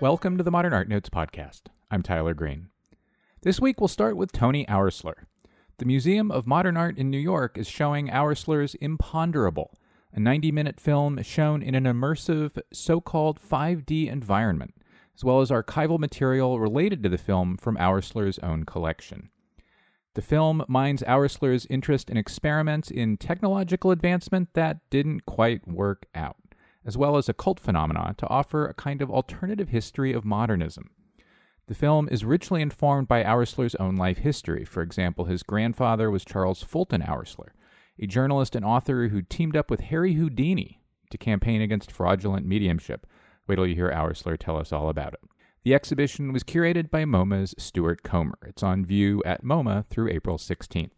Welcome to the Modern Art Notes podcast. I'm Tyler Green. This week we'll start with Tony Oursler. The Museum of Modern Art in New York is showing Oursler's Imponderable, a 90 minute film shown in an immersive, so called 5D environment, as well as archival material related to the film from Oursler's own collection. The film mines Oursler's interest in experiments in technological advancement that didn't quite work out, as well as occult phenomena to offer a kind of alternative history of modernism. The film is richly informed by Oursler's own life history. For example, his grandfather was Charles Fulton Oursler, a journalist and author who teamed up with Harry Houdini to campaign against fraudulent mediumship. Wait till you hear Oursler tell us all about it. The exhibition was curated by MoMA's Stuart Comer. It's on view at MoMA through April 16th.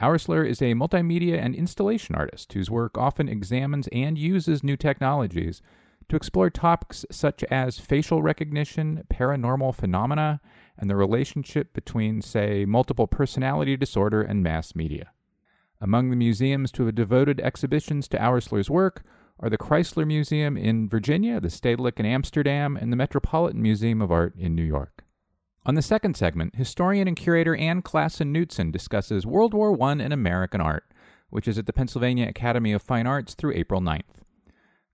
Oursler is a multimedia and installation artist whose work often examines and uses new technologies to explore topics such as facial recognition, paranormal phenomena, and the relationship between, say, multiple personality disorder and mass media. Among the museums to have devoted exhibitions to Oursler's work are the Chrysler Museum in Virginia, the Stedelijk in Amsterdam, and the Metropolitan Museum of Art in New York. On the second segment, historian and curator Anne Classen Knutson discusses World War I and American art, which is at the Pennsylvania Academy of Fine Arts through April 9th.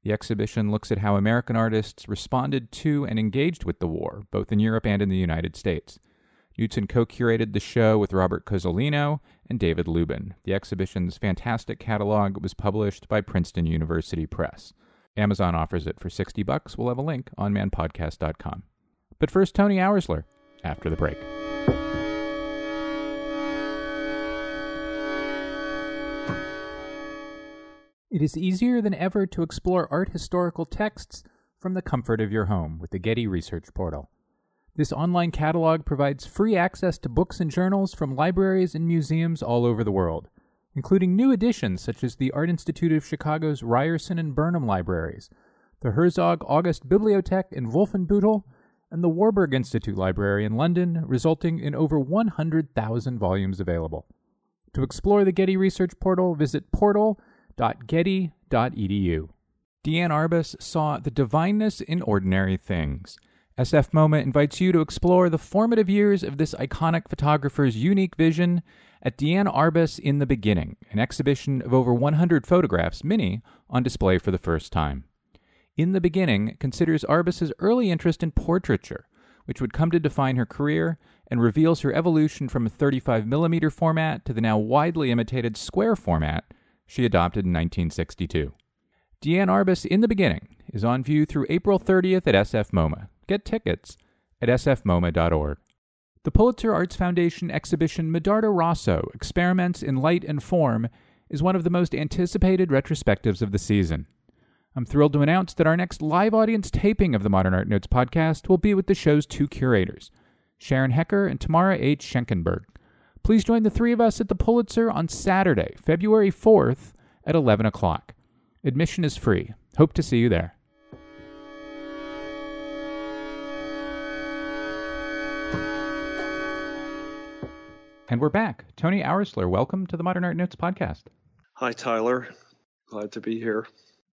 The exhibition looks at how American artists responded to and engaged with the war, both in Europe and in the United States. Knutson co curated the show with Robert Cozzolino and David Lubin. The exhibition's fantastic catalog was published by Princeton University Press. Amazon offers it for 60 bucks. We'll have a link on manpodcast.com. But first, Tony Oursler after the break. It is easier than ever to explore art historical texts from the comfort of your home with the Getty Research Portal. This online catalog provides free access to books and journals from libraries and museums all over the world, including new editions such as the Art Institute of Chicago's Ryerson and Burnham libraries, the Herzog August Bibliothek in Wolfenbüttel, and the Warburg Institute Library in London, resulting in over 100,000 volumes available. To explore the Getty Research Portal, visit portal www.getty.edu. Diane Arbus saw the divineness in ordinary things. SF MoMA invites you to explore the formative years of this iconic photographer's unique vision at Diane Arbus in the Beginning, an exhibition of over 100 photographs, mini, on display for the first time. In the Beginning considers Arbus's early interest in portraiture, which would come to define her career, and reveals her evolution from a 35mm format to the now widely imitated square format she adopted in 1962. Diane Arbus in the Beginning is on view through April 30th at SF MoMA. Get tickets at sfmoma.org. The Pulitzer Arts Foundation exhibition Medardo Rosso Experiments in Light and Form is one of the most anticipated retrospectives of the season. I'm thrilled to announce that our next live audience taping of the Modern Art Notes podcast will be with the show's two curators, Sharon Hecker and Tamara H. Schenkenberg. Please join the three of us at the Pulitzer on Saturday, February 4th at 11 o'clock. Admission is free. Hope to see you there. And we're back. Tony Oursler, welcome to the Modern Art Notes podcast. Hi, Tyler. Glad to be here.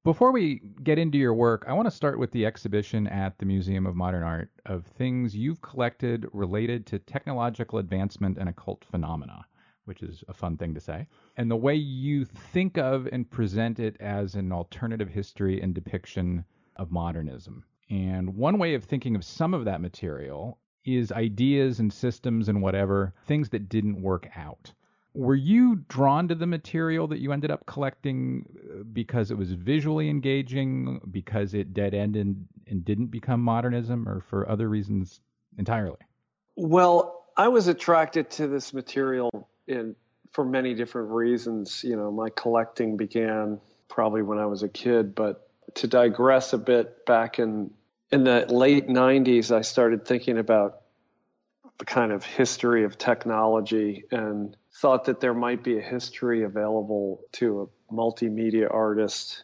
Before we get into your work, I want to start with the exhibition at the Museum of Modern Art of things you've collected related to technological advancement and occult phenomena, which is a fun thing to say, and the way you think of and present it as an alternative history and depiction of modernism. And one way of thinking of some of that material is ideas and systems and whatever, things that didn't work out were you drawn to the material that you ended up collecting uh, because it was visually engaging, because it dead ended and, didn't become modernism, or for other reasons entirely? Well, I was attracted to this material in for many different reasons. You know, my collecting began probably when I was a kid, but to digress a bit, back in in the late '90s, I started thinking about the kind of history of technology and thought that there might be a history available to a multimedia artist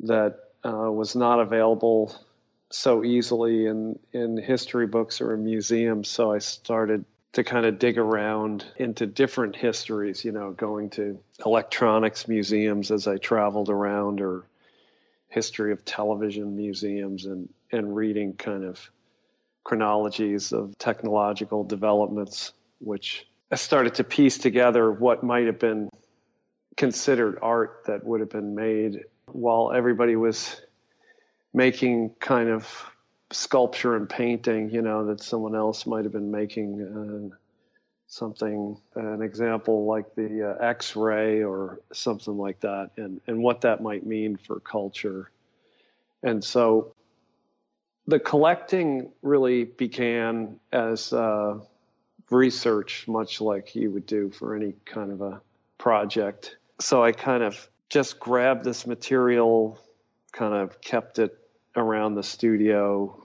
that uh, was not available so easily in, in history books or in museums. So I started to kind of dig around into different histories, you know, going to electronics museums as I traveled around or history of television museums and and reading kind of chronologies of technological developments, which started to piece together what might have been considered art that would have been made while everybody was making kind of sculpture and painting, you know, that someone else might have been making. Uh, something, an example like the uh, X-ray or something like that, and and what that might mean for culture. And so, the collecting really began as uh, research, much like you would do for any kind of a project. So I kind of just grabbed this material, kind of kept it around the studio,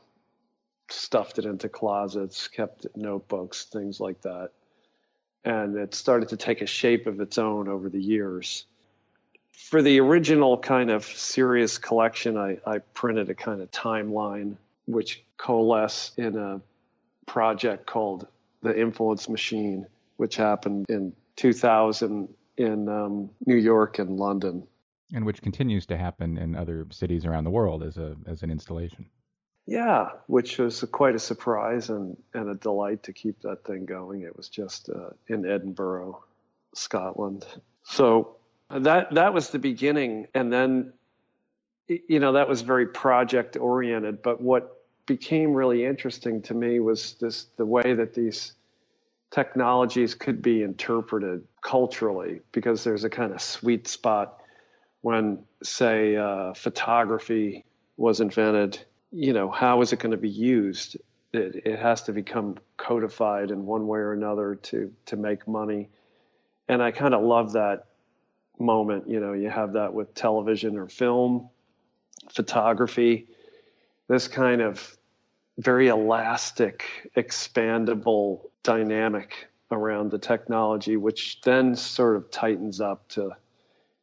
stuffed it into closets, kept notebooks, things like that and it started to take a shape of its own over the years. For the original kind of serious collection, I, I printed a kind of timeline which coalesce in a project called The Influence Machine, which happened in 2000 in um, New York and London. And which continues to happen in other cities around the world as a as an installation. Yeah, which was quite a surprise and, and a delight to keep that thing going. It was just uh, in Edinburgh, Scotland. So that that was the beginning, and then you know that was very project oriented. But what became really interesting to me was this the way that these technologies could be interpreted culturally, because there's a kind of sweet spot when, say, uh, photography was invented you know, how is it going to be used? It, it has to become codified in one way or another to to make money. And I kind of love that moment. You know, you have that with television or film, photography. This kind of very elastic, expandable dynamic around the technology, which then sort of tightens up to,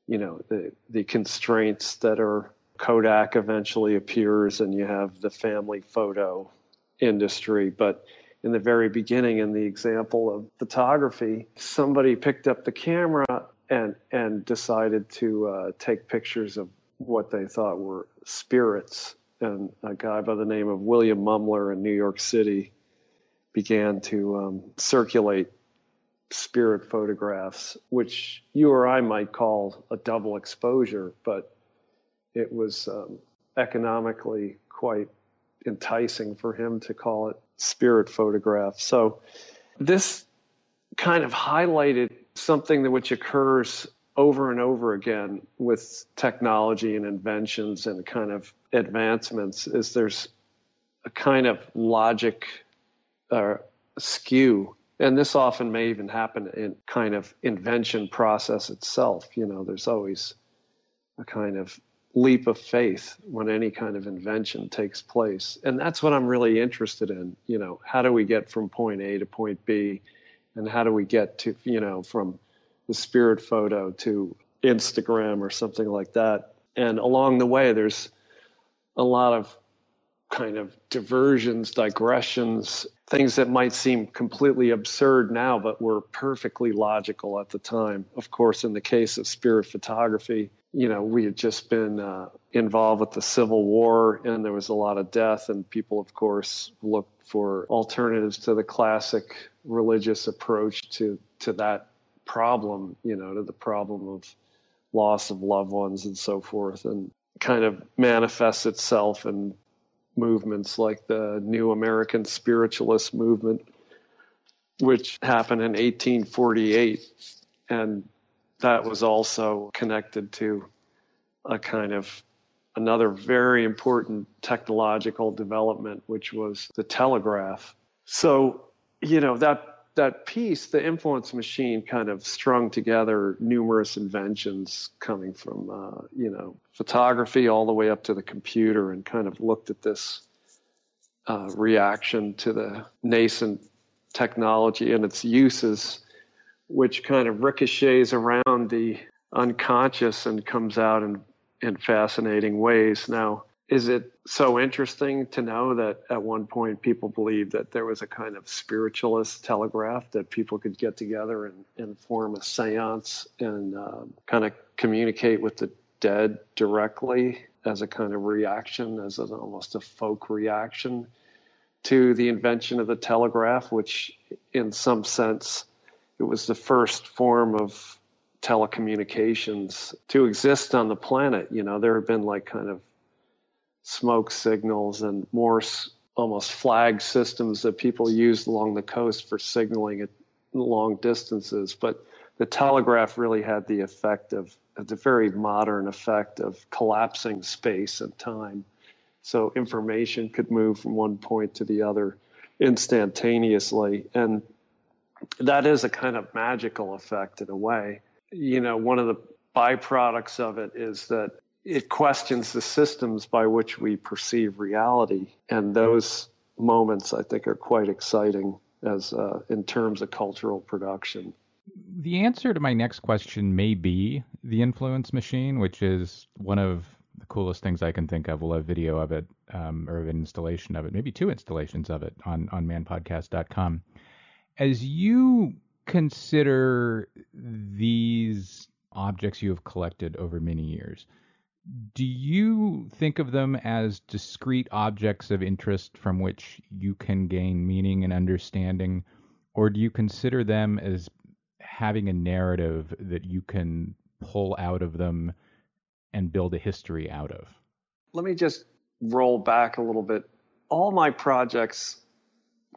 you know, the the constraints that are Kodak eventually appears and you have the family photo industry. But in the very beginning, in the example of photography, somebody picked up the camera and, and decided to uh, take pictures of what they thought were spirits. And a guy by the name of William Mumler in New York City began to um, circulate spirit photographs, which you or I might call a double exposure, but it was um, economically quite enticing for him to call it spirit photograph. So this kind of highlighted something that which occurs over and over again with technology and inventions and kind of advancements is there's a kind of logic uh, skew and this often may even happen in kind of invention process itself you know there's always a kind of leap of faith when any kind of invention takes place. And that's what I'm really interested in. You know, how do we get from point A to point B? And how do we get to, you know, from the spirit photo to Instagram or something like that? And along the way, there's a lot of kind of diversions, digressions, things that might seem completely absurd now, but were perfectly logical at the time. Of course, in the case of spirit photography, you know, we had just been uh, involved with the Civil War and there was a lot of death, and people, of course, looked for alternatives to the classic religious approach to, to that problem, you know, to the problem of loss of loved ones and so forth, and kind of manifests itself in movements like the New American Spiritualist movement, which happened in 1848. And that was also connected to a kind of another very important technological development, which was the telegraph. So, you know, that that piece, the influence machine, kind of strung together numerous inventions coming from, uh, you know, photography all the way up to the computer, and kind of looked at this uh, reaction to the nascent technology and its uses which kind of ricochets around the unconscious and comes out in, in fascinating ways. Now, is it so interesting to know that at one point people believed that there was a kind of spiritualist telegraph that people could get together and, and form a seance and uh, kind of communicate with the dead directly? as a kind of reaction, as an, almost a folk reaction to the invention of the telegraph, which, in some sense, it was the first form of telecommunications to exist on the planet. You know, there have been like kind of smoke signals and Morse almost flag systems that people used along the coast for signaling at long distances. But the telegraph really had the effect of, the very modern effect of collapsing space and time. So information could move from one point to the other instantaneously. And that is a kind of magical effect in a way. You know, one of the byproducts of it is that it questions the systems by which we perceive reality. And those moments, I think, are quite exciting as uh, in terms of cultural production. The answer to my next question may be the influence machine, which is one of the coolest things I can think of. We'll have video of it um, or an installation of it, maybe two installations of it on, on manpodcast.com. As you consider these objects you have collected over many years, do you think of them as discrete objects of interest from which you can gain meaning and understanding? Or do you consider them as having a narrative that you can pull out of them and build a history out of? Let me just roll back a little bit. All my projects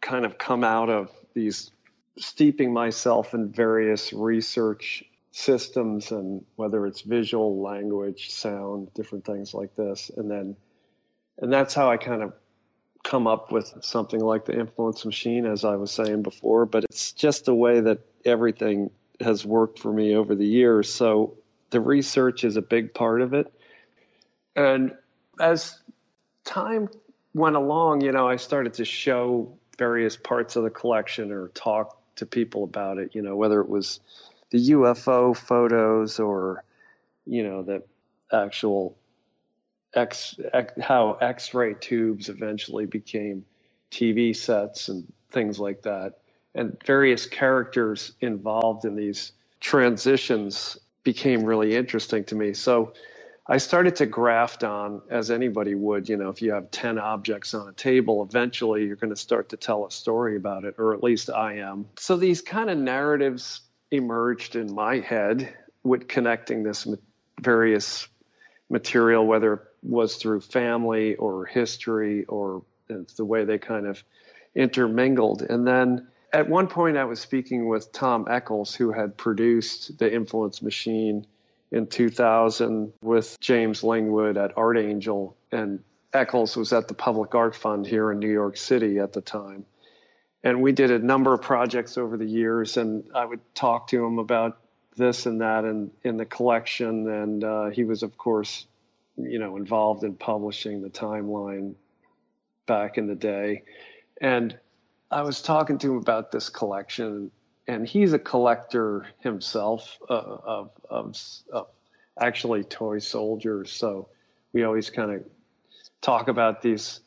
kind of come out of these steeping myself in various research systems and whether it's visual language sound different things like this and then and that's how i kind of come up with something like the influence machine as i was saying before but it's just the way that everything has worked for me over the years. So the research is a big part of it. And as time went along, you know, I started to show various parts of the collection or talk to people about it, you know, whether it was the UFO photos or, you know, the actual X, X how X-ray tubes eventually became TV sets and things like that and various characters involved in these transitions became really interesting to me. So I started to graft on, as anybody would, you know, if you have 10 objects on a table, eventually you're going to start to tell a story about it, or at least I am. So these kind of narratives emerged in my head with connecting this various material, whether it was through family or history or the way they kind of intermingled. And then at one point, I was speaking with Tom Eccles, who had produced The Influence Machine in 2000 with James Lingwood at Artangel. And Eccles was at the Public Art Fund here in New York City at the time. And we did a number of projects over the years, and I would talk to him about this and that and in the collection. And uh, he was, of course, you know, involved in publishing the timeline back in the day. And I was talking to him about this collection, and he's a collector himself uh, of, of, of actually toy soldiers. So we always kind of talk about these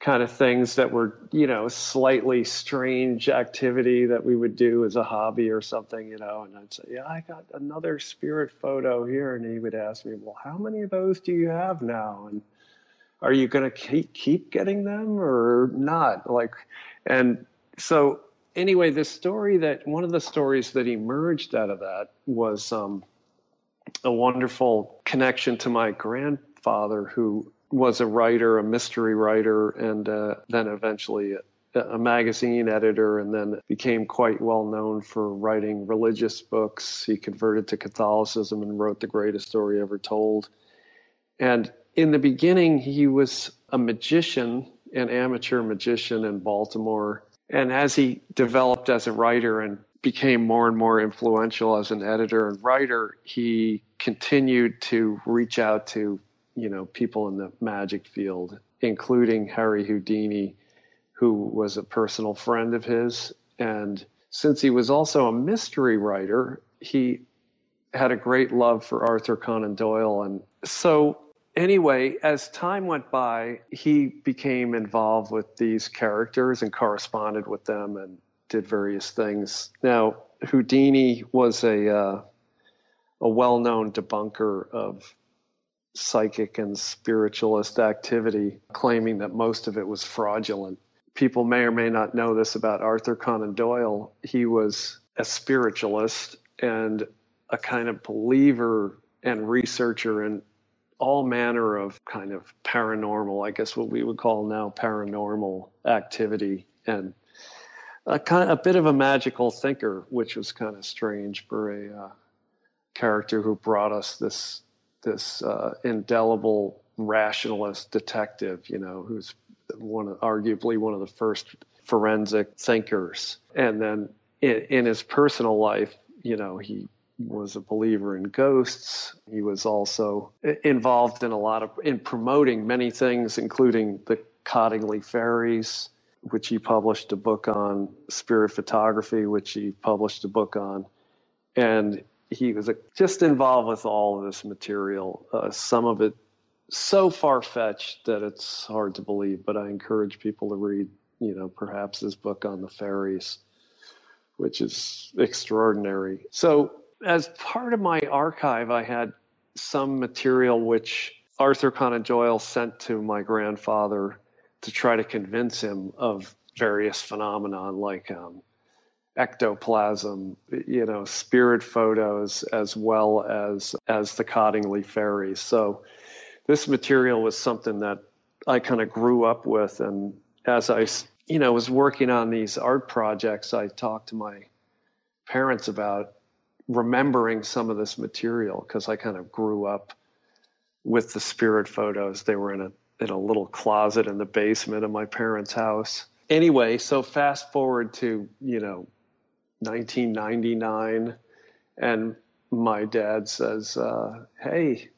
kind of things that were, you know, slightly strange activity that we would do as a hobby or something, you know. And I'd say, yeah, I got another spirit photo here. And he would ask me, well, how many of those do you have now? And are you going to keep, keep getting them or not? Like, and so anyway, the story that one of the stories that emerged out of that was um, a wonderful connection to my grandfather, who was a writer, a mystery writer, and uh, then eventually a, a, magazine editor, and then became quite well known for writing religious books. He converted to Catholicism and wrote The Greatest Story Ever Told. And in the beginning, he was a magician, an amateur magician in Baltimore and as he developed as a writer and became more and more influential as an editor and writer, he continued to reach out to, you know, people in the magic field, including Harry Houdini, who was a personal friend of his. And since he was also a mystery writer, he had a great love for Arthur Conan Doyle. And so anyway, as time went by, he became involved with these characters and corresponded with them and did various things. Now, Houdini was a uh, a well-known debunker of psychic and spiritualist activity, claiming that most of it was fraudulent. People may or may not know this about Arthur Conan Doyle. He was a spiritualist and a kind of believer and researcher in all manner of kind of paranormal, I guess what we would call now paranormal activity, and a kind of, a bit of a magical thinker, which was kind of strange for a uh, character who brought us this this uh, indelible rationalist detective, you know, who's one of, arguably one of the first forensic thinkers, and then in, in his personal life, you know, he was a believer in ghosts. He was also involved in a lot of in promoting many things, including the Cottingley fairies, which he published a book on, spirit photography, which he published a book on, and he was just involved with all of this material. Uh, some of it so far fetched that it's hard to believe, but I encourage people to read, you know, perhaps his book on the fairies, which is extraordinary. So as part of my archive, I had some material which Arthur Conan Doyle sent to my grandfather to try to convince him of various phenomena like um, ectoplasm, you know, spirit photos, as well as as the Cottingley fairies. So this material was something that I kind of grew up with, and as I, you know, was working on these art projects, I talked to my parents about remembering some of this material because I kind of grew up with the spirit photos. They were in a in a little closet in the basement of my parents' house. Anyway, so fast forward to, you know, 1999 and my dad says, uh, "Hey,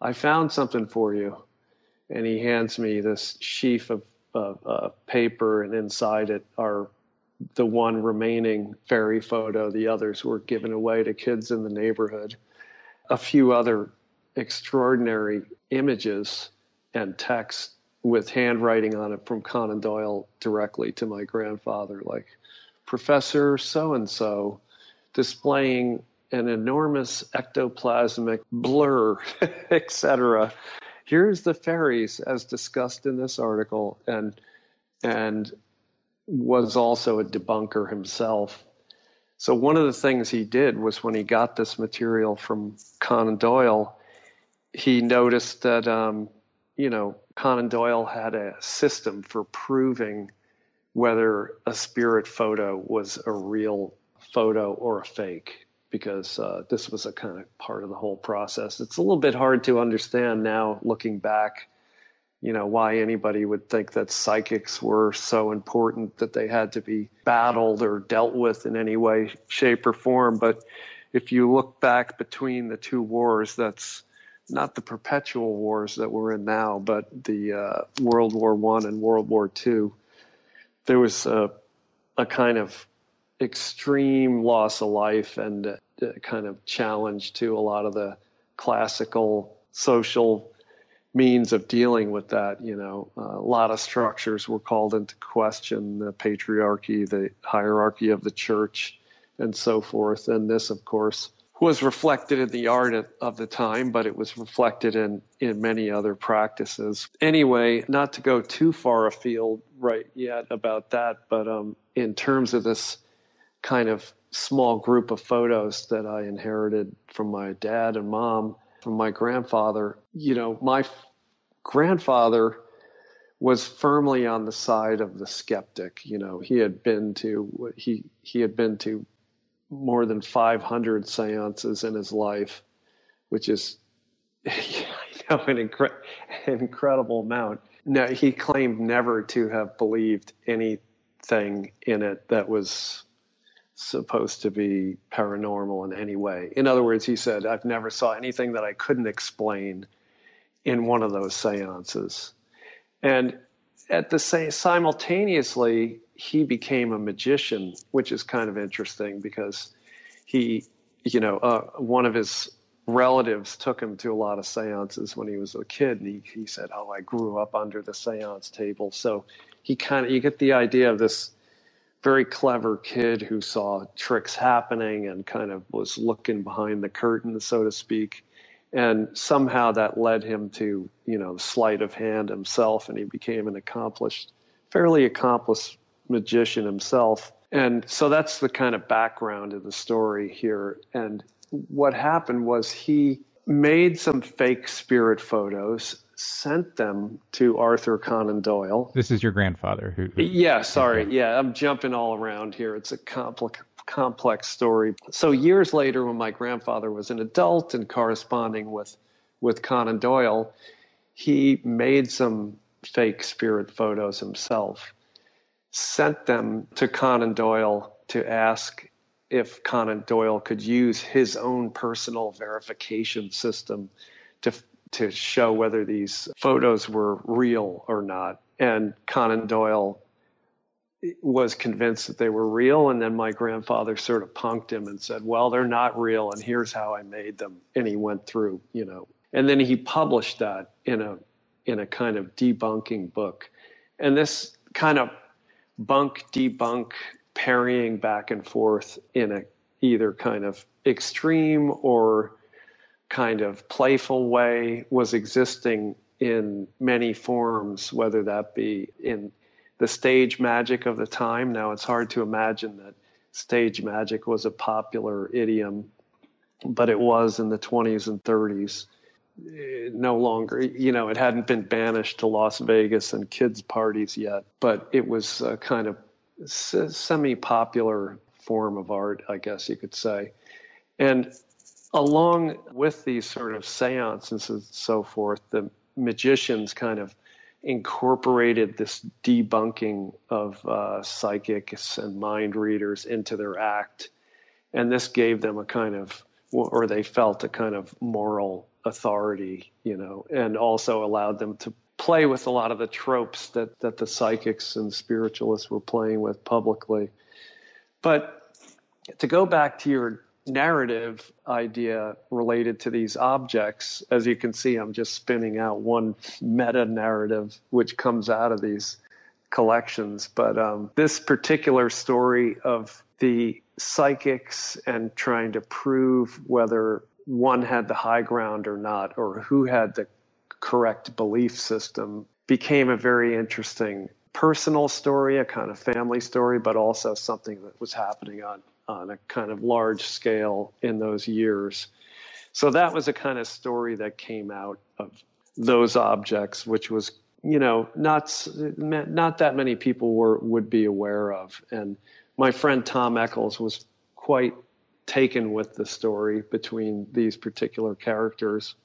I found something for you." And he hands me this sheaf of, of uh, paper and inside it are the one remaining fairy photo. The others were given away to kids in the neighborhood. A few other extraordinary images and text with handwriting on it from Conan Doyle directly to my grandfather, like Professor so and so displaying an enormous ectoplasmic blur, etc. Here's the fairies as discussed in this article, and and was also a debunker himself. So one of the things he did was when he got this material from Conan Doyle, he noticed that um, you know Conan Doyle had a system for proving whether a spirit photo was a real photo or a fake because uh, this was a kind of part of the whole process. It's a little bit hard to understand now looking back you know, why anybody would think that psychics were so important that they had to be battled or dealt with in any way, shape, or form. But if you look back between the two wars, that's not the perpetual wars that we're in now, but the uh, World War One and World War Two. There was a, a kind of extreme loss of life and a, a kind of challenge to a lot of the classical social means of dealing with that. You know, a lot of structures were called into question: the patriarchy, the hierarchy of the church, and so forth. And this, of course, was reflected in the art of the time, but it was reflected in in many other practices. Anyway, not to go too far afield right yet about that, but um, in terms of this kind of small group of photos that I inherited from my dad and mom from my grandfather. You know, my f- grandfather was firmly on the side of the skeptic. You know, he had been to he he had been to more than 500 seances in his life, which is you know an, incre- incredible amount. Now he claimed never to have believed anything in it that was supposed to be paranormal in any way. In other words, he said, I've never saw anything that I couldn't explain in one of those seances. And at the same simultaneously, he became a magician, which is kind of interesting because he, you know, uh, one of his relatives took him to a lot of seances when he was a kid, and he, he said, "Oh, I grew up under the seance table." So he kind of you get the idea of this very clever kid who saw tricks happening and kind of was looking behind the curtain, so to speak. And somehow that led him to, you know, sleight of hand himself, and he became an accomplished, fairly accomplished magician himself. And so that's the kind of background of the story here. And what happened was he made some fake spirit photos, sent them to Arthur Conan Doyle. This is your grandfather who. who yeah, sorry. Yeah, I'm jumping all around here. It's a complex complex story. So years later, when my grandfather was an adult and corresponding with with Conan Doyle, he made some fake spirit photos himself, sent them to Conan Doyle to ask if Conan Doyle could use his own personal verification system to to show whether these photos were real or not. And Conan Doyle was convinced that they were real. And then my grandfather sort of punked him and said, Well, they're not real, and here's how I made them. And he went through, you know. And then he published that in a in a kind of debunking book. And this kind of bunk debunk parrying back and forth in a either kind of extreme or kind of playful way was existing in many forms, whether that be in the stage magic of the time. Now it's hard to imagine that stage magic was a popular idiom, but it was in the 20s and 30s. No longer, you know, it hadn't been banished to Las Vegas and kids' parties yet, but it was a kind of semi popular form of art, I guess you could say. And along with these sort of seances and so forth, the magicians kind of incorporated this debunking of uh, psychics and mind readers into their act. And this gave them a kind of, or they felt a kind of moral authority, you know, and also allowed them to play with a lot of the tropes that, that the psychics and spiritualists were playing with publicly. But to go back to your narrative idea related to these objects, as you can see, I'm just spinning out one meta narrative which comes out of these collections. But um, this particular story of the psychics and trying to prove whether one had the high ground or not, or who had the correct belief system, became a very interesting personal story, a kind of family story, but also something that was happening on on a kind of large scale in those years. So that was a kind of story that came out of those objects, which was, you know, not not that many people were would be aware of. And my friend Tom Eccles was quite taken with the story between these particular characters,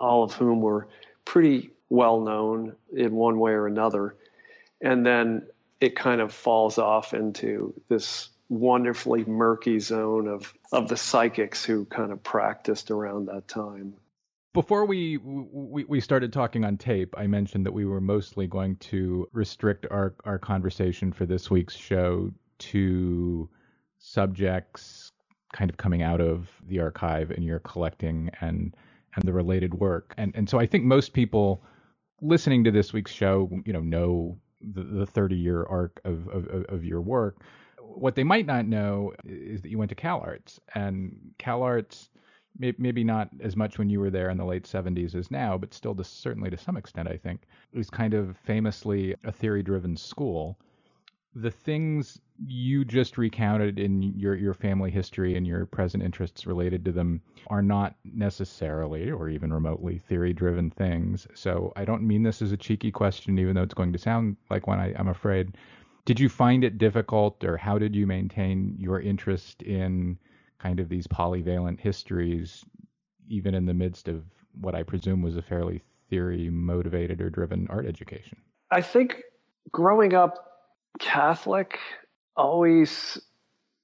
all of whom were pretty well known in one way or another. And then it kind of falls off into this wonderfully murky zone of of the psychics who kind of practiced around that time. Before we, we we started talking on tape, I mentioned that we were mostly going to restrict our our conversation for this week's show to subjects kind of coming out of the archive and your collecting and and the related work. And and so I think most people listening to this week's show, you know, know the, the 30 year arc of, of, of your work what they might not know is that you went to CalArts, and CalArts, maybe not as much when you were there in the late 70s as now, but still to, certainly to some extent, I think, was kind of famously a theory driven school. The things you just recounted in your, your family history and your present interests related to them are not necessarily or even remotely theory driven things. So I don't mean this as a cheeky question, even though it's going to sound like one, I, I'm afraid did you find it difficult or how did you maintain your interest in kind of these polyvalent histories even in the midst of what i presume was a fairly theory motivated or driven art education i think growing up catholic always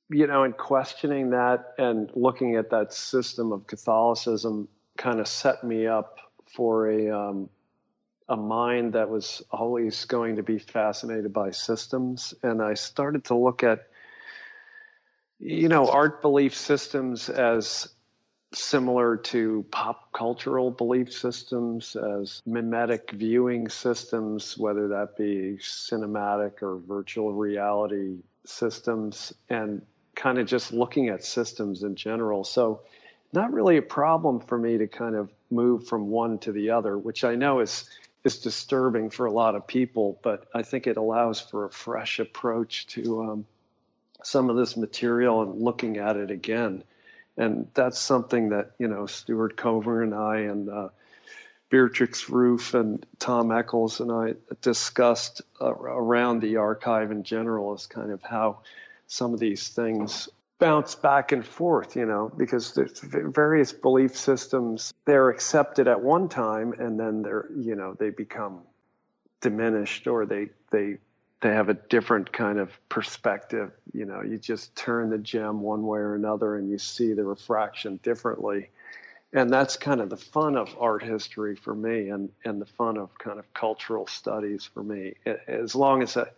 you know and questioning that and looking at that system of catholicism kind of set me up for a um, a mind that was always going to be fascinated by systems. And I started to look at, you know, art belief systems as similar to pop cultural belief systems, as mimetic viewing systems, whether that be cinematic or virtual reality systems, and kind of just looking at systems in general. So not really a problem for me to kind of move from one to the other, which I know is is disturbing for a lot of people, but I think it allows for a fresh approach to um, some of this material and looking at it again. And that's something that, you know, Stuart Comer and I and uh, Beatrix Ruf and Tom Eccles and I discussed uh, around the archive in general is kind of how some of these things bounce back and forth, you know, because there's various belief systems, they're accepted at one time and then they're, you know, they become diminished or they, they, they have a different kind of perspective. You know, you just turn the gem one way or another and you see the refraction differently. And that's kind of the fun of art history for me and, and the fun of kind of cultural studies for me. As long as, a,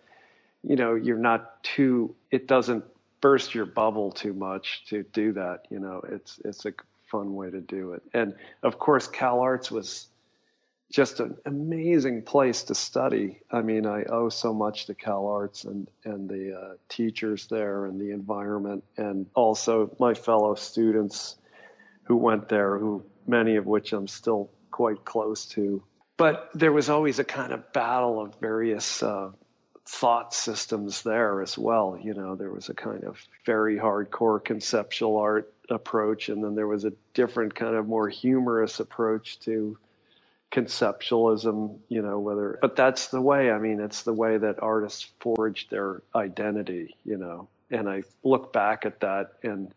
you know, you're not too, it doesn't burst your bubble too much to do that. You know, it's it's a fun way to do it. And of course, Cal Arts was just an amazing place to study. I mean, I owe so much to Cal Arts and and the uh, teachers there and the environment, and also my fellow students who went there, who many of which I'm still quite close to. But there was always a kind of battle of various uh, thought systems there as well. You know, there was a kind of very hardcore conceptual art approach, and then there was a different kind of more humorous approach to conceptualism, you know, whether, but that's the way, I mean, it's the way that artists forged their identity, you know. And I look back at that and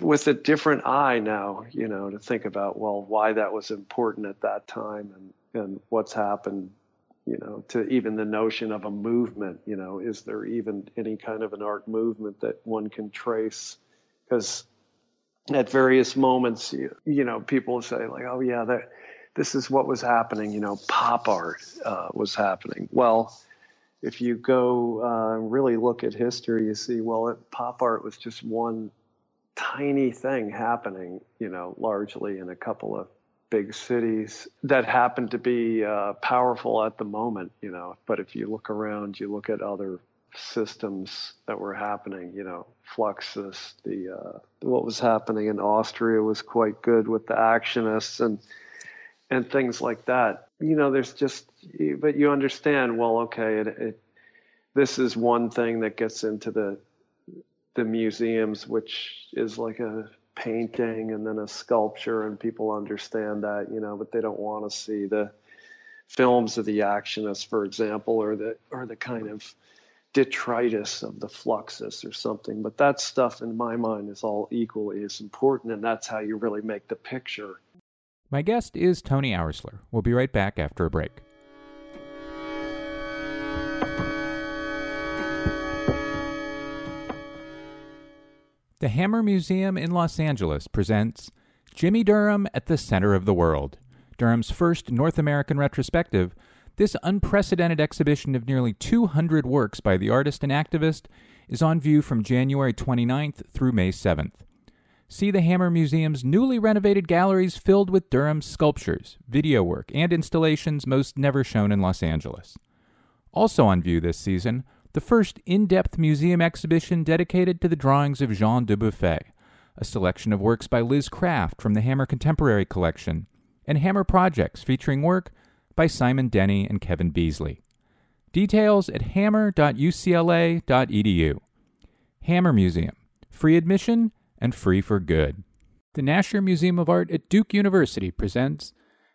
with a different eye now, you know, to think about, well, why that was important at that time and, and what's happened you know, to even the notion of a movement, you know, is there even any kind of an art movement that one can trace? Because at various moments, you, you know, people say like, oh yeah, that, this is what was happening, you know, pop art uh, was happening. Well, if you go uh, really look at history, you see, well, it, pop art was just one tiny thing happening, you know, largely in a couple of big cities that happened to be uh, powerful at the moment, you know. But if you look around, you look at other systems that were happening, you know, Fluxus, the uh, what was happening in Austria was quite good with the actionists and and things like that. You know, there's just, but you understand, well, okay, it, it this is one thing that gets into the the museums, which is like a painting and then a sculpture and people understand that you know but they don't want to see the films of the actionists for example or the or the kind of detritus of the fluxus or something. But that stuff in my mind is all equally as important and that's how you really make the picture my guest is tony oursler we'll be right back after a break The Hammer Museum in Los Angeles presents Jimmie Durham at the Center of the World, Durham's first North American retrospective. This unprecedented exhibition of nearly 200 works by the artist and activist is on view from January 29th through May 7th. See the Hammer Museum's newly renovated galleries filled with Durham's sculptures, video work, and installations most never shown in Los Angeles. Also on view this season the first in depth museum exhibition dedicated to the drawings of Jean Dubuffet, a selection of works by Liz Craft from the Hammer Contemporary Collection, and Hammer Projects featuring work by Simon Denny and Kevin Beasley. Details at hammer.ucla.edu. Hammer Museum, free admission and free for good. The Nasher Museum of Art at Duke University presents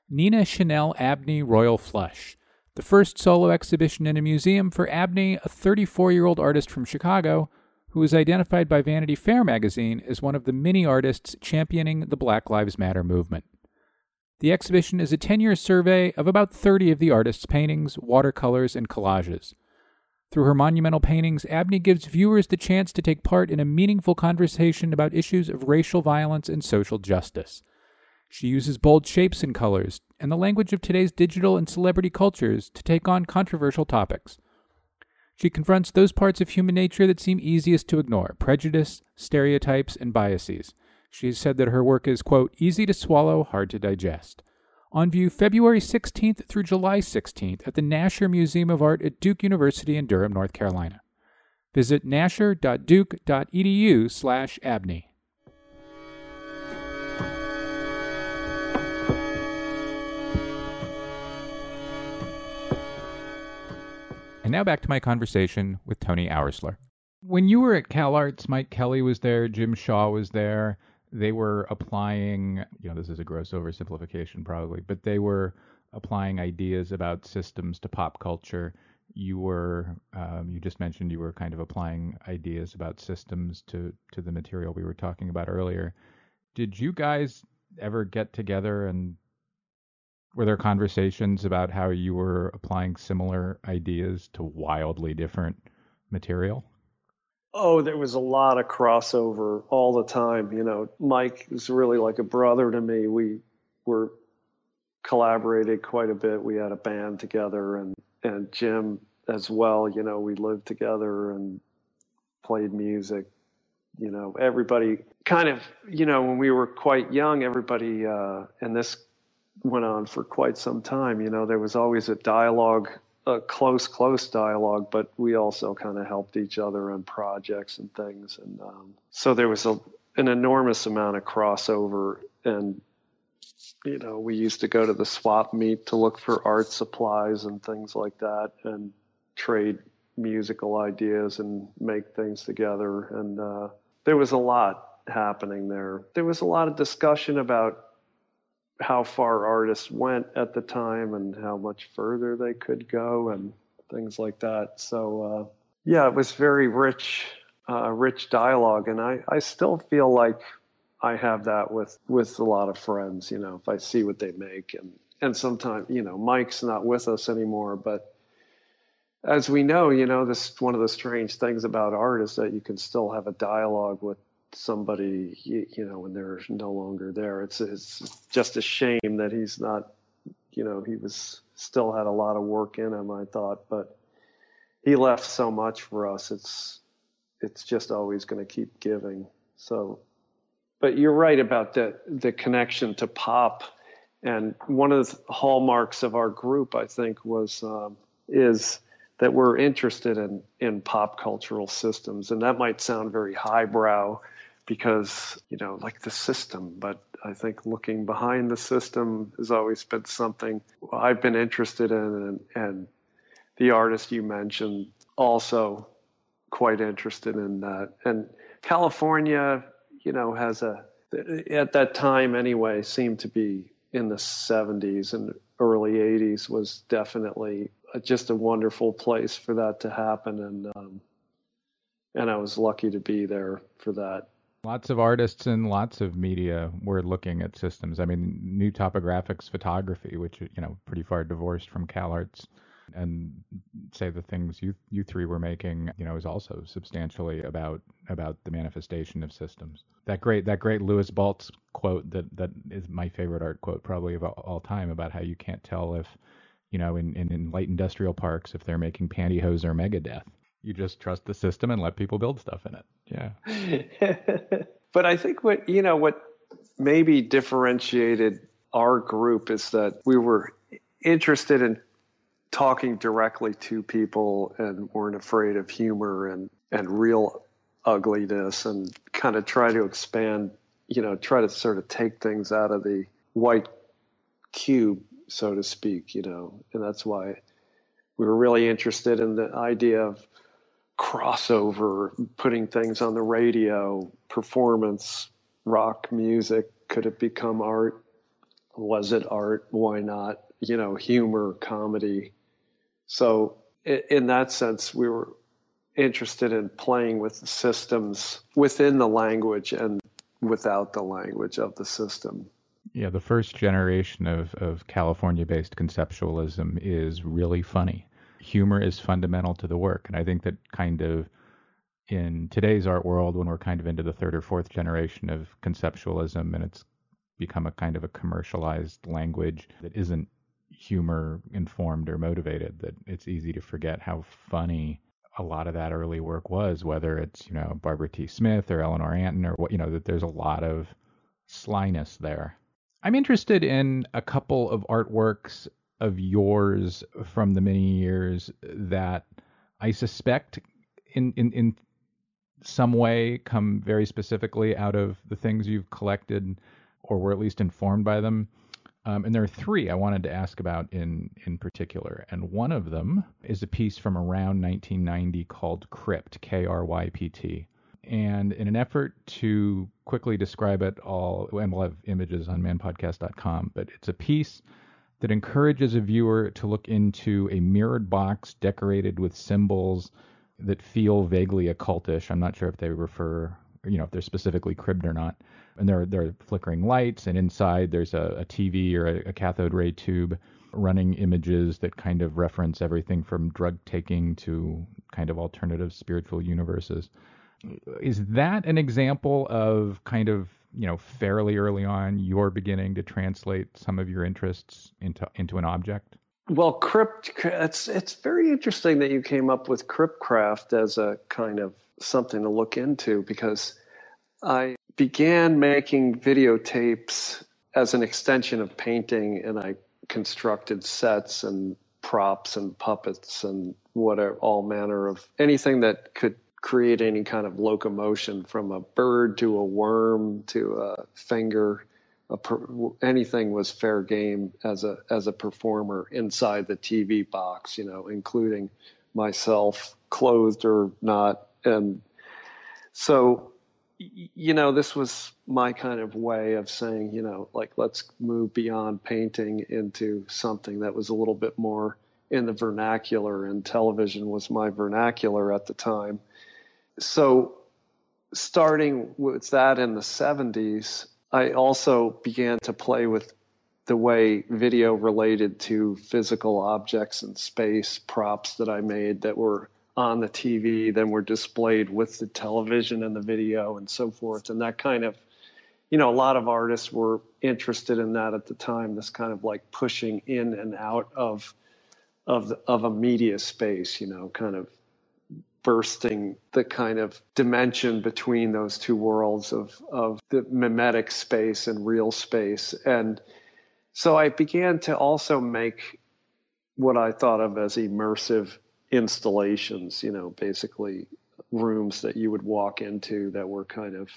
Nina Chanel Abney Royal Flush the first solo exhibition in a museum for Abney, a 34 year old artist from Chicago who was identified by Vanity Fair magazine as one of the many artists championing the Black Lives Matter movement. The exhibition is a 10 year survey of about 30 of the artist's paintings, watercolors, and collages. Through her monumental paintings, Abney gives viewers the chance to take part in a meaningful conversation about issues of racial violence and social justice. She uses bold shapes and colors and the language of today's digital and celebrity cultures to take on controversial topics. She confronts those parts of human nature that seem easiest to ignore prejudice, stereotypes, and biases. She has said that her work is, quote, easy to swallow, hard to digest on view February 16th through July 16th at the Nasher Museum of Art at Duke University in Durham, North Carolina. Visit nasher.duke.edu/abney. And now back to my conversation with Tony Oursler. When you were at CalArts, Mike Kelley was there, Jim Shaw was there. They were applying, you know, this is a gross oversimplification probably, but they were applying ideas about systems to pop culture. You were, um, you just mentioned you were kind of applying ideas about systems to to the material we were talking about earlier. Did you guys ever get together and were there conversations about how you were applying similar ideas to wildly different material? Oh, there was a lot of crossover all the time. You know, Mike is really like a brother to me. We were collaborated quite a bit. We had a band together, and and Jim as well. You know, we lived together and played music. You know, everybody kind of, you know, when we were quite young, everybody, uh, and this went on for quite some time. You know, there was always a dialogue, a close, close dialogue, but we also kind of helped each other on projects and things. And um, so there was a, an enormous amount of crossover. And, you know, we used to go to the swap meet to look for art supplies and things like that and trade musical ideas and make things together. And uh, there was a lot happening there. There was a lot of discussion about how far artists went at the time and how much further they could go and things like that. So uh, yeah, it was very rich, uh, rich dialogue, and I, I still feel like I have that with with a lot of friends. You know, if I see what they make, and and sometimes you know Mike's not with us anymore, but as we know, you know, this one of the strange things about art is that you can still have a dialogue with somebody, you, know, when they're no longer there. It's it's just a shame that he's not, you know, he was still had a lot of work in him. I thought, but he left so much for us. It's it's just always going to keep giving. So, but you're right about the the connection to pop. And one of the hallmarks of our group, I think, was um, is that we're interested in in pop cultural systems, and that might sound very highbrow because, you know, like the system, but I think looking behind the system has always been something I've been interested in and, and the artist you mentioned also quite interested in that. And California, you know, has a, at that time anyway, seemed to be in the 70s and early 80s was definitely just a wonderful place for that to happen. And, um, and I was lucky to be there for that. Lots of artists and lots of media were looking at systems. I mean, new topographics photography, which you know, pretty far divorced from CalArts, and say the things you you three were making, you know, is also substantially about about the manifestation of systems. That great that great Lewis Baltz quote that that is my favorite art quote probably of all, all time about how you can't tell if you know in, in, in light industrial parks if they're making pantyhose or Megadeth you just trust the system and let people build stuff in it. Yeah. but I think what, you know, what maybe differentiated our group is that we were interested in talking directly to people and weren't afraid of humor and, and real ugliness and kind of try to expand, you know, try to sort of take things out of the white cube, so to speak, you know, and that's why we were really interested in the idea of crossover, putting things on the radio, performance, rock music. Could it become art? Was it art? Why not? You know, humor, comedy. So, in that sense, we were interested in playing with the systems within the language and without the language of the system. Yeah, the first generation of, of California based conceptualism is really funny humor is fundamental to the work. And I think that kind of in today's art world, when we're kind of into the third or fourth generation of conceptualism and it's become a kind of a commercialized language that isn't humor informed or motivated, that it's easy to forget how funny a lot of that early work was, whether it's, you know, Barbara T. Smith or Eleanor Antin or what, you know, that there's a lot of slyness there. I'm interested in a couple of artworks of yours from the many years that I suspect in, in, in some way come very specifically out of the things you've collected or were at least informed by them. Um, and there are three I wanted to ask about in in particular, and one of them is a piece from around 1990 called Crypt, K-R-Y-P-T. And in an effort to quickly describe it all, and we'll have images on manpodcast.com, but it's a piece that encourages a viewer to look into a mirrored box decorated with symbols that feel vaguely occultish. I'm not sure if they refer, you know, if they're specifically cribbed or not and there, there are flickering lights, and inside there's a, a TV or a, a, cathode ray tube running images that kind of reference everything from drug taking to kind of alternative spiritual universes. Is that an example of kind of you know fairly early on you're beginning to translate some of your interests into into an object? Well, crypt it's it's very interesting that you came up with cryptcraft as a kind of something to look into because I began making videotapes as an extension of painting, and I constructed sets and props and puppets and whatever, all manner of anything that could create any kind of locomotion from a bird to a worm to a finger. A per, anything was fair game as a as a performer inside the TV box, you know, including myself, clothed or not, and so you know, this was my kind of way of saying, you know, like let's move beyond painting into something that was a little bit more in the vernacular, and television was my vernacular at the time. So, starting with that in the 70s, I also began to play with the way video related to physical objects in space, props that I made that were on the TV, then were displayed with the television and the video and so forth. And that kind of, you know, a lot of artists were interested in that at the time. This kind of like pushing in and out of of of a media space, you know, kind of bursting the kind of dimension between those two worlds of of the mimetic space and real space. And so I began to also make what I thought of as immersive installations, you know, basically rooms that you would walk into that were kind of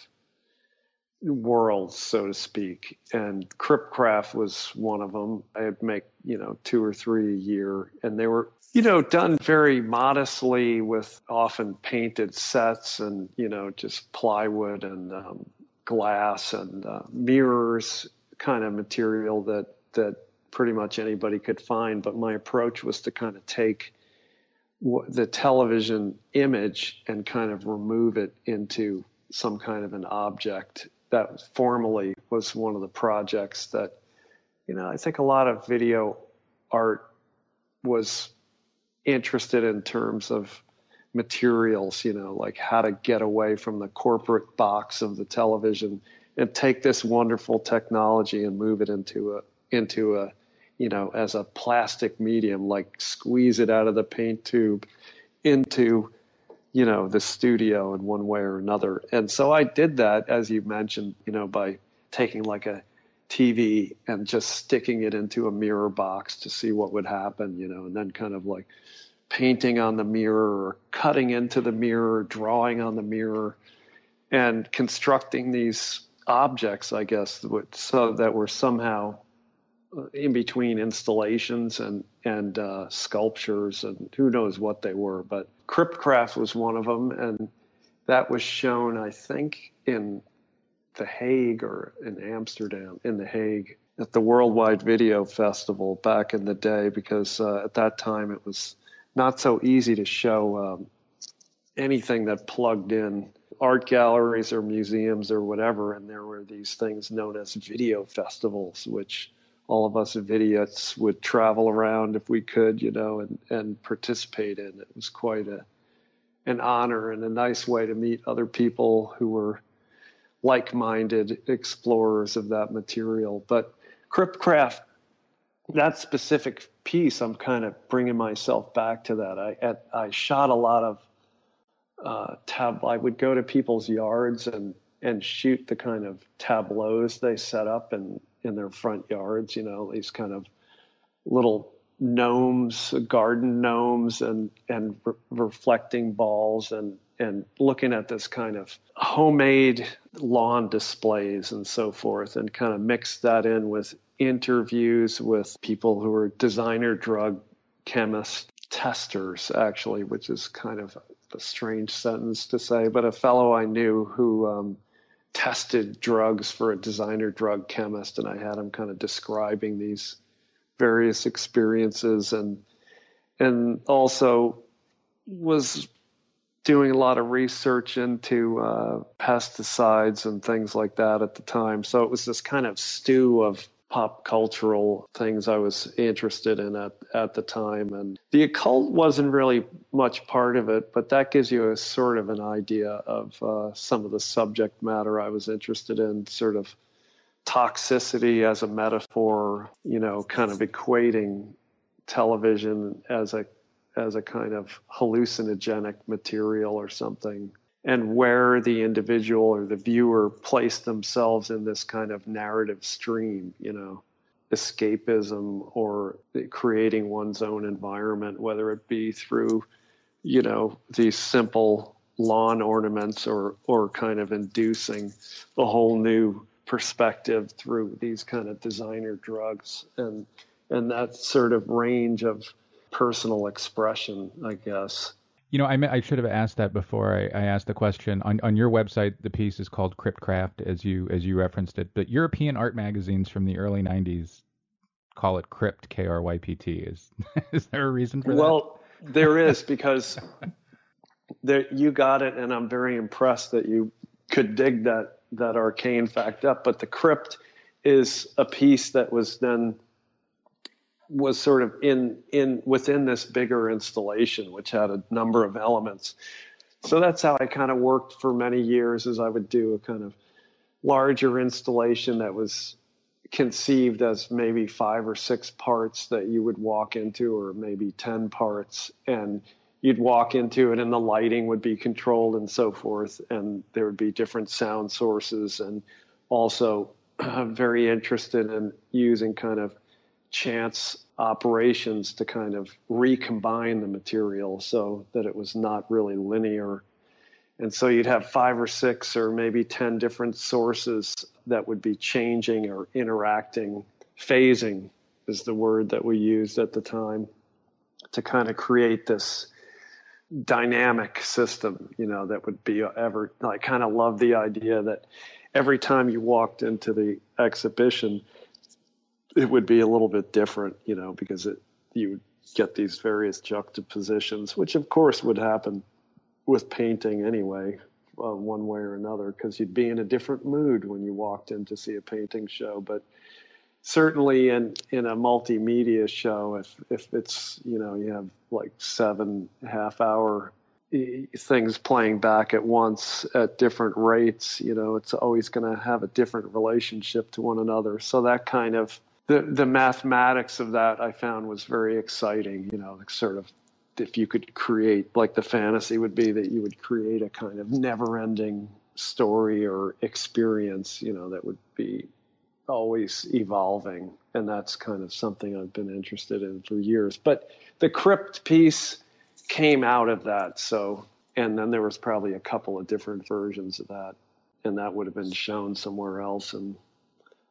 worlds, so to speak. And Cryptcraft was one of them. I'd make, you know, two or three a year, and they were, you know, done very modestly with often painted sets and, you know, just plywood and um, glass and uh, mirrors kind of material that, that pretty much anybody could find. But my approach was to kind of take the television image and kind of remove it into some kind of an object. That formally was one of the projects that, you know, I think a lot of video art was interested in terms of materials, you know, like how to get away from the corporate box of the television and take this wonderful technology and move it into a into a you know, as a plastic medium, like squeeze it out of the paint tube into, you know, the studio in one way or another. And so I did that, as you mentioned, you know, by taking like a TV and just sticking it into a mirror box to see what would happen, you know, and then kind of like painting on the mirror or cutting into the mirror, drawing on the mirror, and constructing these objects, I guess, so that were somehow in between installations and and uh, sculptures and who knows what they were. But Cryptcraft was one of them, and that was shown, I think, in the Hague or in Amsterdam, in the Hague at the Worldwide Video Festival back in the day, because uh, at that time it was not so easy to show um, anything that plugged in art galleries or museums or whatever, and there were these things known as video festivals, which all of us idiots would travel around if we could, you know, and, and participate in. It was quite a an honor and a nice way to meet other people who were like-minded explorers of that material. But Cryptcraft, that specific piece, I'm kind of bringing myself back to that. I at, I shot a lot of uh, tab. I would go to people's yards and and shoot the kind of tableaus they set up and in their front yards, you know, these kind of little gnomes, garden gnomes, and and re- reflecting balls, and and looking at this kind of homemade lawn displays and so forth, and kind of mix that in with interviews with people who were designer drug chemists, testers, actually, which is kind of a strange sentence to say, but a fellow I knew who um, tested drugs for a designer drug chemist, and I had him kind of describing these various experiences and and also was doing a lot of research into uh, pesticides and things like that at the time. So it was this kind of stew of pop cultural things I was interested in at, at the time. And the occult wasn't really much part of it, but that gives you a sort of an idea of uh, some of the subject matter I was interested in, sort of toxicity as a metaphor, you know, kind of equating television as a as a kind of hallucinogenic material or something and where the individual or the viewer place themselves in this kind of narrative stream, you know, escapism or creating one's own environment, whether it be through, you know, these simple lawn ornaments or or kind of inducing a whole new perspective through these kind of designer drugs. And and that sort of range of personal expression, I guess. You know, I, I should have asked that before I, I, asked the question. On on your website, the piece is called Cryptcraft, as you as you referenced it. But European art magazines from the early '90s call it Crypt, K R Y P T. Is is there a reason for that? Well, there is because there you got it, and I'm very impressed that you could dig that that arcane fact up. But the Crypt is a piece that was then was sort of in in within this bigger installation, which had a number of elements. So that's how I kind of worked for many years. As I would do a kind of larger installation that was conceived as maybe five or six parts that you would walk into, or maybe ten parts, and you'd walk into it, and the lighting would be controlled and so forth, and there would be different sound sources, and also very interested in using kind of chance operations to kind of recombine the material so that it was not really linear. And so you'd have five or six or maybe 10 different sources that would be changing or interacting. Phasing is the word that we used at the time to kind of create this dynamic system, you know, that would be ever, I kind of love the idea that every time you walked into the exhibition, it would be a little bit different, you know, because it you would get these various juxtapositions, which of course would happen with painting anyway, uh, one way or another, because you'd be in a different mood when you walked in to see a painting show. But certainly in in a multimedia show, if if it's you know you have like seven half hour things playing back at once at different rates you know it's always going to have a different relationship to one another so that kind of the the mathematics of that I found was very exciting. You know, like sort of if you could create like the fantasy would be that you would create a kind of never-ending story or experience. You know, that would be always evolving, and that's kind of something I've been interested in for years. But the crypt piece came out of that, so and then there was probably a couple of different versions of that, and that would have been shown somewhere else and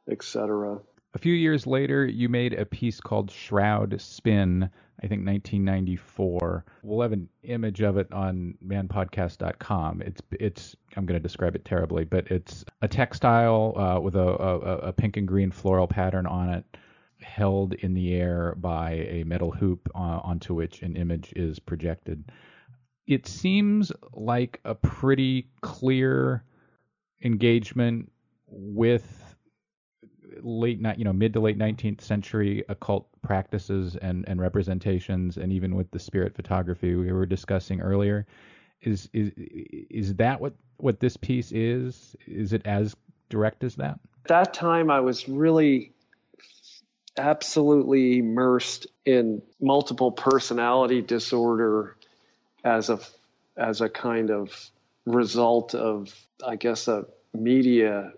etc. A few years later, you made a piece called Shroud Spin, I think 1994. We'll have an image of it on manpodcast.com. It's it's I'm going to describe it terribly, but it's a textile uh, with a, a, a pink and green floral pattern on it, held in the air by a metal hoop uh, onto which an image is projected. It seems like a pretty clear engagement with late you know mid to late 19th century occult practices and and representations and even with the spirit photography we were discussing earlier is is is that what what this piece is? Is it as direct as that? At that time i was really absolutely immersed in multiple personality disorder as a as a kind of result of i guess a media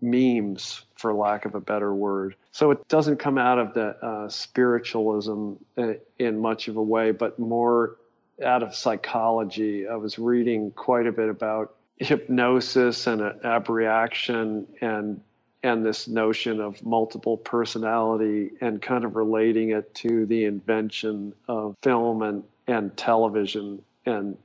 memes, for lack of a better word. So it doesn't come out of the uh, spiritualism uh, in much of a way, but more out of psychology. I was reading quite a bit about hypnosis and abreaction and and this notion of multiple personality and kind of relating it to the invention of film and, and television and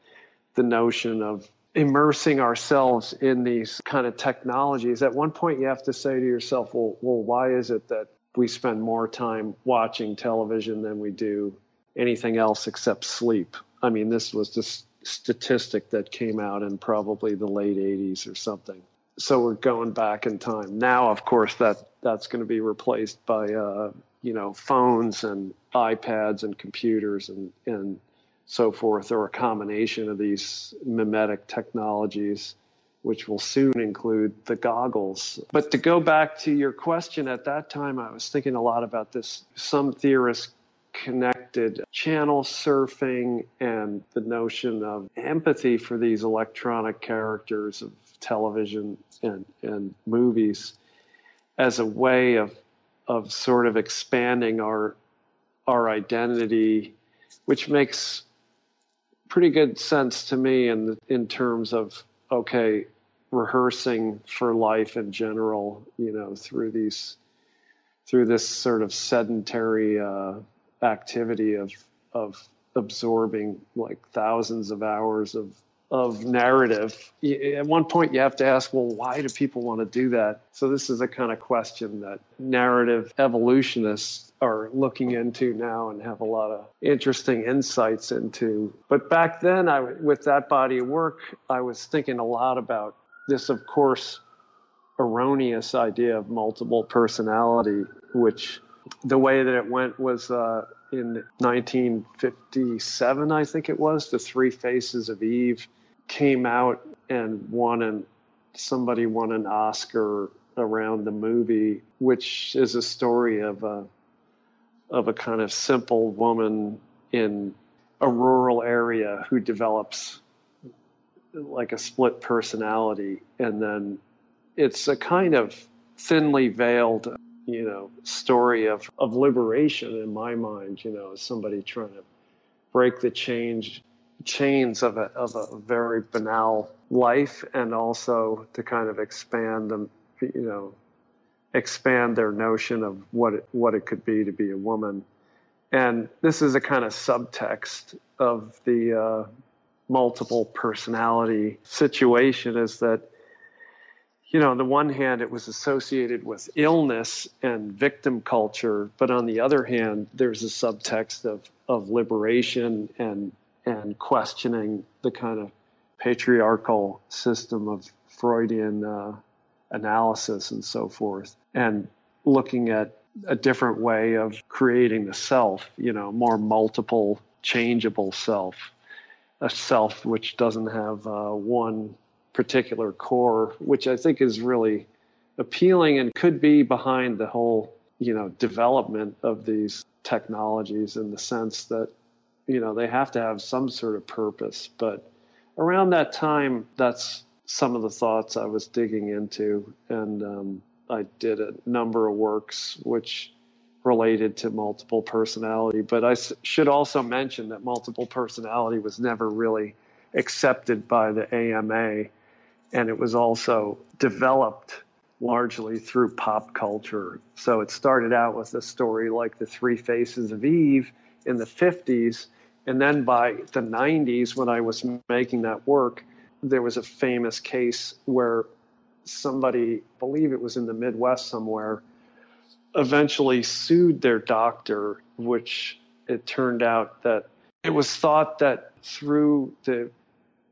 the notion of immersing ourselves in these kind of technologies. At one point, you have to say to yourself, well, well, why is it that we spend more time watching television than we do anything else except sleep? I mean, this was just statistic that came out in probably the late 80s or something. So we're going back in time. Now, of course, that that's going to be replaced by uh, you know phones and iPads and computers and and so forth, or a combination of these mimetic technologies, which will soon include the goggles. But to go back to your question, at that time, I was thinking a lot about this. Some theorists connected channel surfing and the notion of empathy for these electronic characters of television and, and movies as a way of of sort of expanding our our identity, which makes pretty good sense to me in in terms of okay, rehearsing for life in general, you know, through these through this sort of sedentary uh, activity of of absorbing like thousands of hours of of narrative. At one point, you have to ask, well, why do people want to do that? So this is a kind of question that narrative evolutionists are looking into now and have a lot of interesting insights into. But back then, I, with that body of work, I was thinking a lot about this, of course, erroneous idea of multiple personality, which the way that it went was uh, in 1957, I think it was, The Three Faces of Eve came out and won an somebody won an Oscar around the movie, which is a story of a of a kind of simple woman in a rural area who develops like a split personality. And then it's a kind of thinly veiled you know story of of liberation in my mind you know somebody trying to break the change chains of a, of a very banal life and also to kind of expand them, you know, expand their notion of what it, what it could be to be a woman. And this is a kind of subtext of the uh, multiple personality situation is that, you know, on the one hand, it was associated with illness and victim culture, but on the other hand, there's a subtext of, of liberation and and questioning the kind of patriarchal system of Freudian uh, analysis and so forth, and looking at a different way of creating the self, you know, more multiple, changeable self, a self which doesn't have uh, one particular core, which I think is really appealing and could be behind the whole, you know, development of these technologies in the sense that you know they have to have some sort of purpose. But around that time that's some of the thoughts i was digging into and um, i did a number of works which related to multiple personality but I should also mention that multiple personality was never really accepted by the ama and it was also developed largely through pop culture so it started out with a story like the three faces of eve in the 50s. And then by the 90s, when I was making that work, there was a famous case where somebody, I believe it was in the Midwest somewhere, eventually sued their doctor, which it turned out that it was thought that through the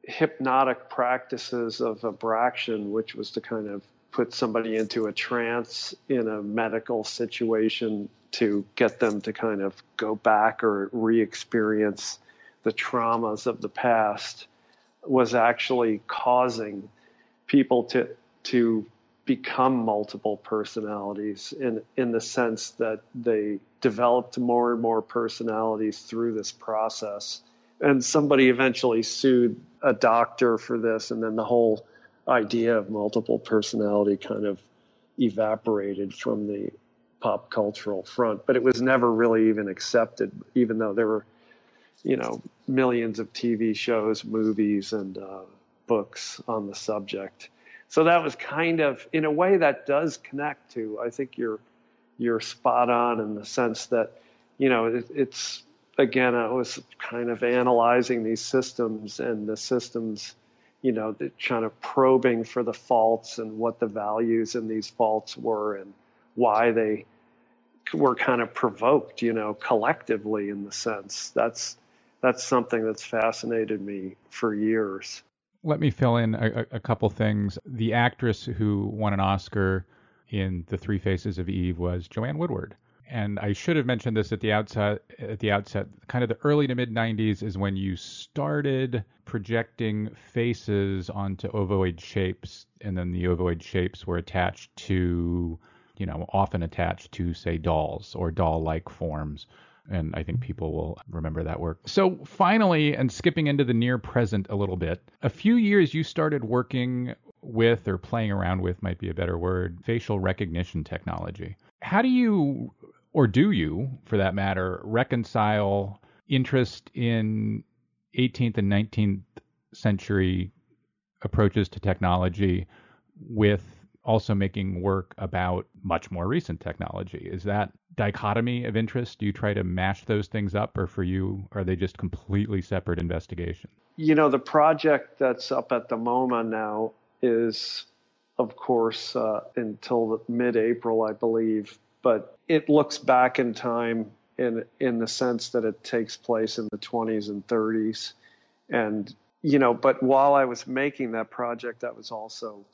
hypnotic practices of abreaction, which was to kind of put somebody into a trance in a medical situation to get them to kind of go back or re-experience the traumas of the past was actually causing people to to become multiple personalities in in the sense that they developed more and more personalities through this process. And somebody eventually sued a doctor for this and then the whole idea of multiple personality kind of evaporated from the pop cultural front, but it was never really even accepted, even though there were, you know, millions of TV shows, movies, and uh, books on the subject. so that was kind of, in a way, that does connect to. I think you're you're spot on in the sense that, you know, it, it's again, I was kind of analyzing these systems and the systems, you know, the kind of probing for the faults and what the values in these faults were and why they were kind of provoked, you know, collectively in the sense. That's that's something that's fascinated me for years. Let me fill in a, a couple things. The actress who won an Oscar in The Three Faces of Eve was Joanne Woodward. And I should have mentioned this at the outset. At the outset, kind of the early to mid '90s is when you started projecting faces onto ovoid shapes, and then the ovoid shapes were attached to you know, often attached to, say, dolls or doll like forms. And I think people will remember that work. So, finally, and skipping into the near present a little bit, a few years you started working with or playing around with, might be a better word, facial recognition technology. How do you, or do you, for that matter, reconcile interest in 18th and 19th century approaches to technology with also making work about much more recent technology. Is that dichotomy of interest? Do you try to mash those things up, or for you, are they just completely separate investigations? You know, the project that's up at the MoMA now is, of course, uh, until mid April, I believe, but it looks back in time in, in the sense that it takes place in the 20s and 30s. And, you know, but while I was making that project, that was also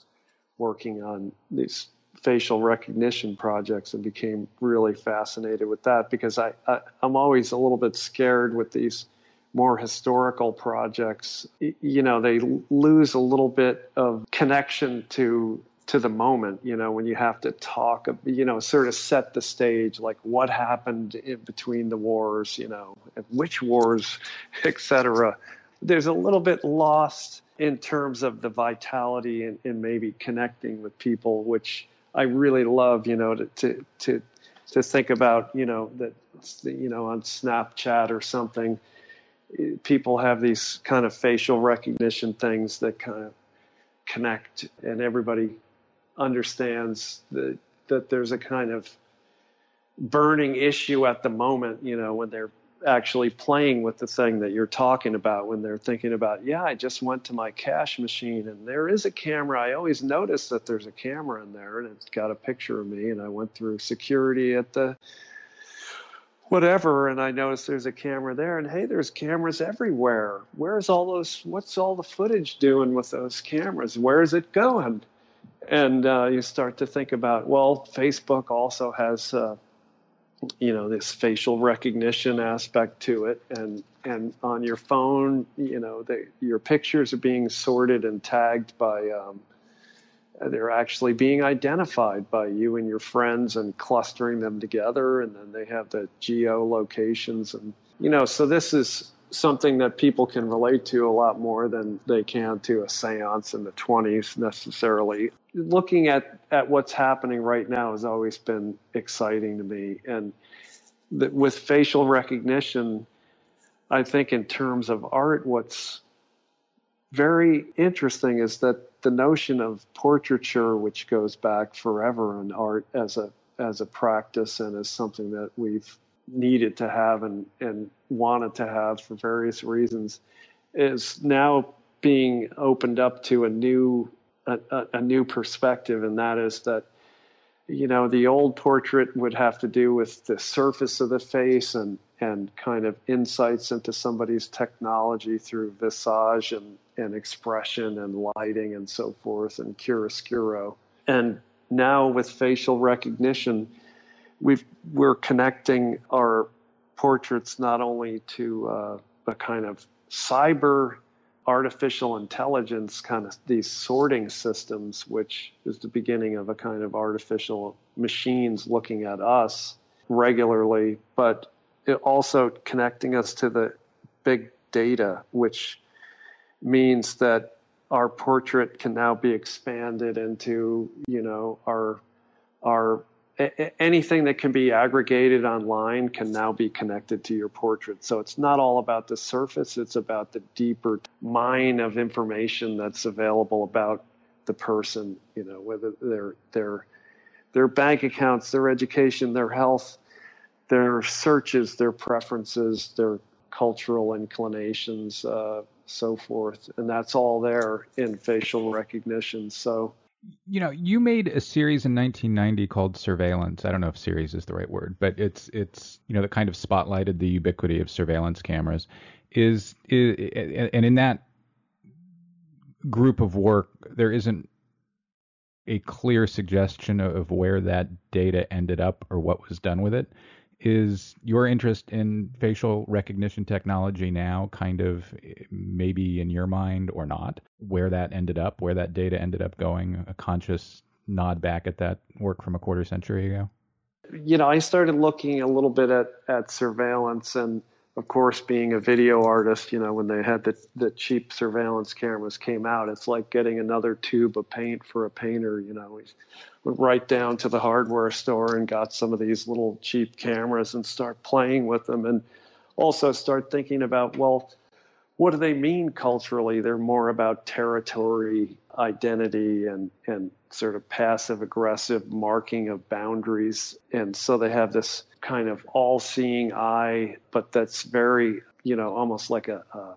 working on these facial recognition projects and became really fascinated with that because I, I am always a little bit scared with these more historical projects. You know they lose a little bit of connection to to the moment you know when you have to talk you know sort of set the stage like what happened in between the wars you know which wars etc there's a little bit lost in terms of the vitality and, and maybe connecting with people, which I really love, you know, to, to, to, to think about, you know, that, you know, on Snapchat or something, people have these kind of facial recognition things that kind of connect and everybody understands that, that there's a kind of burning issue at the moment, you know, when they're actually playing with the thing that you're talking about when they're thinking about, yeah, I just went to my cash machine and there is a camera. I always notice that there's a camera in there and it's got a picture of me. And I went through security at the whatever and I noticed there's a camera there. And hey, there's cameras everywhere. Where's all those, what's all the footage doing with those cameras? Where is it going? And uh, you start to think about, well, Facebook also has. Uh, you know this facial recognition aspect to it and and on your phone you know the, your pictures are being sorted and tagged by um, they're actually being identified by you and your friends and clustering them together and then they have the geo locations and you know so this is something that people can relate to a lot more than they can to a seance in the 20s necessarily. Looking at, at what's happening right now has always been exciting to me. And with facial recognition, I think in terms of art, what's very interesting is that the notion of portraiture, which goes back forever in art as a as a practice and as something that we've needed to have and, and wanted to have for various reasons is now being opened up to a new a, a, new perspective and that is that you know the old portrait would have to do with the surface of the face and and kind of insights into somebody's technology through visage and, and expression and lighting and so forth and chiaroscuro. And now with facial recognition we are connecting our portraits not only to uh, a kind of cyber artificial intelligence kind of these sorting systems, which is the beginning of a kind of artificial machines looking at us regularly, but also connecting us to the big data, which means that our portrait can now be expanded into, you know, our our anything that can be aggregated online can now be connected to your portrait. So it's not all about the surface, it's about the deeper mine of information that's available about the person, you know, whether their their their bank accounts, their education, their health, their searches, their preferences, their cultural inclinations, uh, so forth, and that's all there in facial recognition. So you know, you made a series in 1990 called Surveillance. I don't know if series is the right word, but it's it's you know that kind of spotlighted the ubiquity of surveillance cameras. Is, is and in that group of work, there isn't a clear suggestion of where that data ended up or what was done with it. Is your interest in facial recognition technology now kind of maybe in your mind or not? Where that ended up, where that data ended up going, a conscious nod back at that work from a quarter century ago? You know, I started looking a little bit at, at surveillance and of course, being a video artist, you know, when they had the, the cheap surveillance cameras came out, it's like getting another tube of paint for a painter. You know, went right down to the hardware store and got some of these little cheap cameras and start playing with them, and also start thinking about, well, what do they mean culturally? They're more about territory, identity, and and sort of passive aggressive marking of boundaries, and so they have this kind of all-seeing eye, but that's very, you know, almost like a, a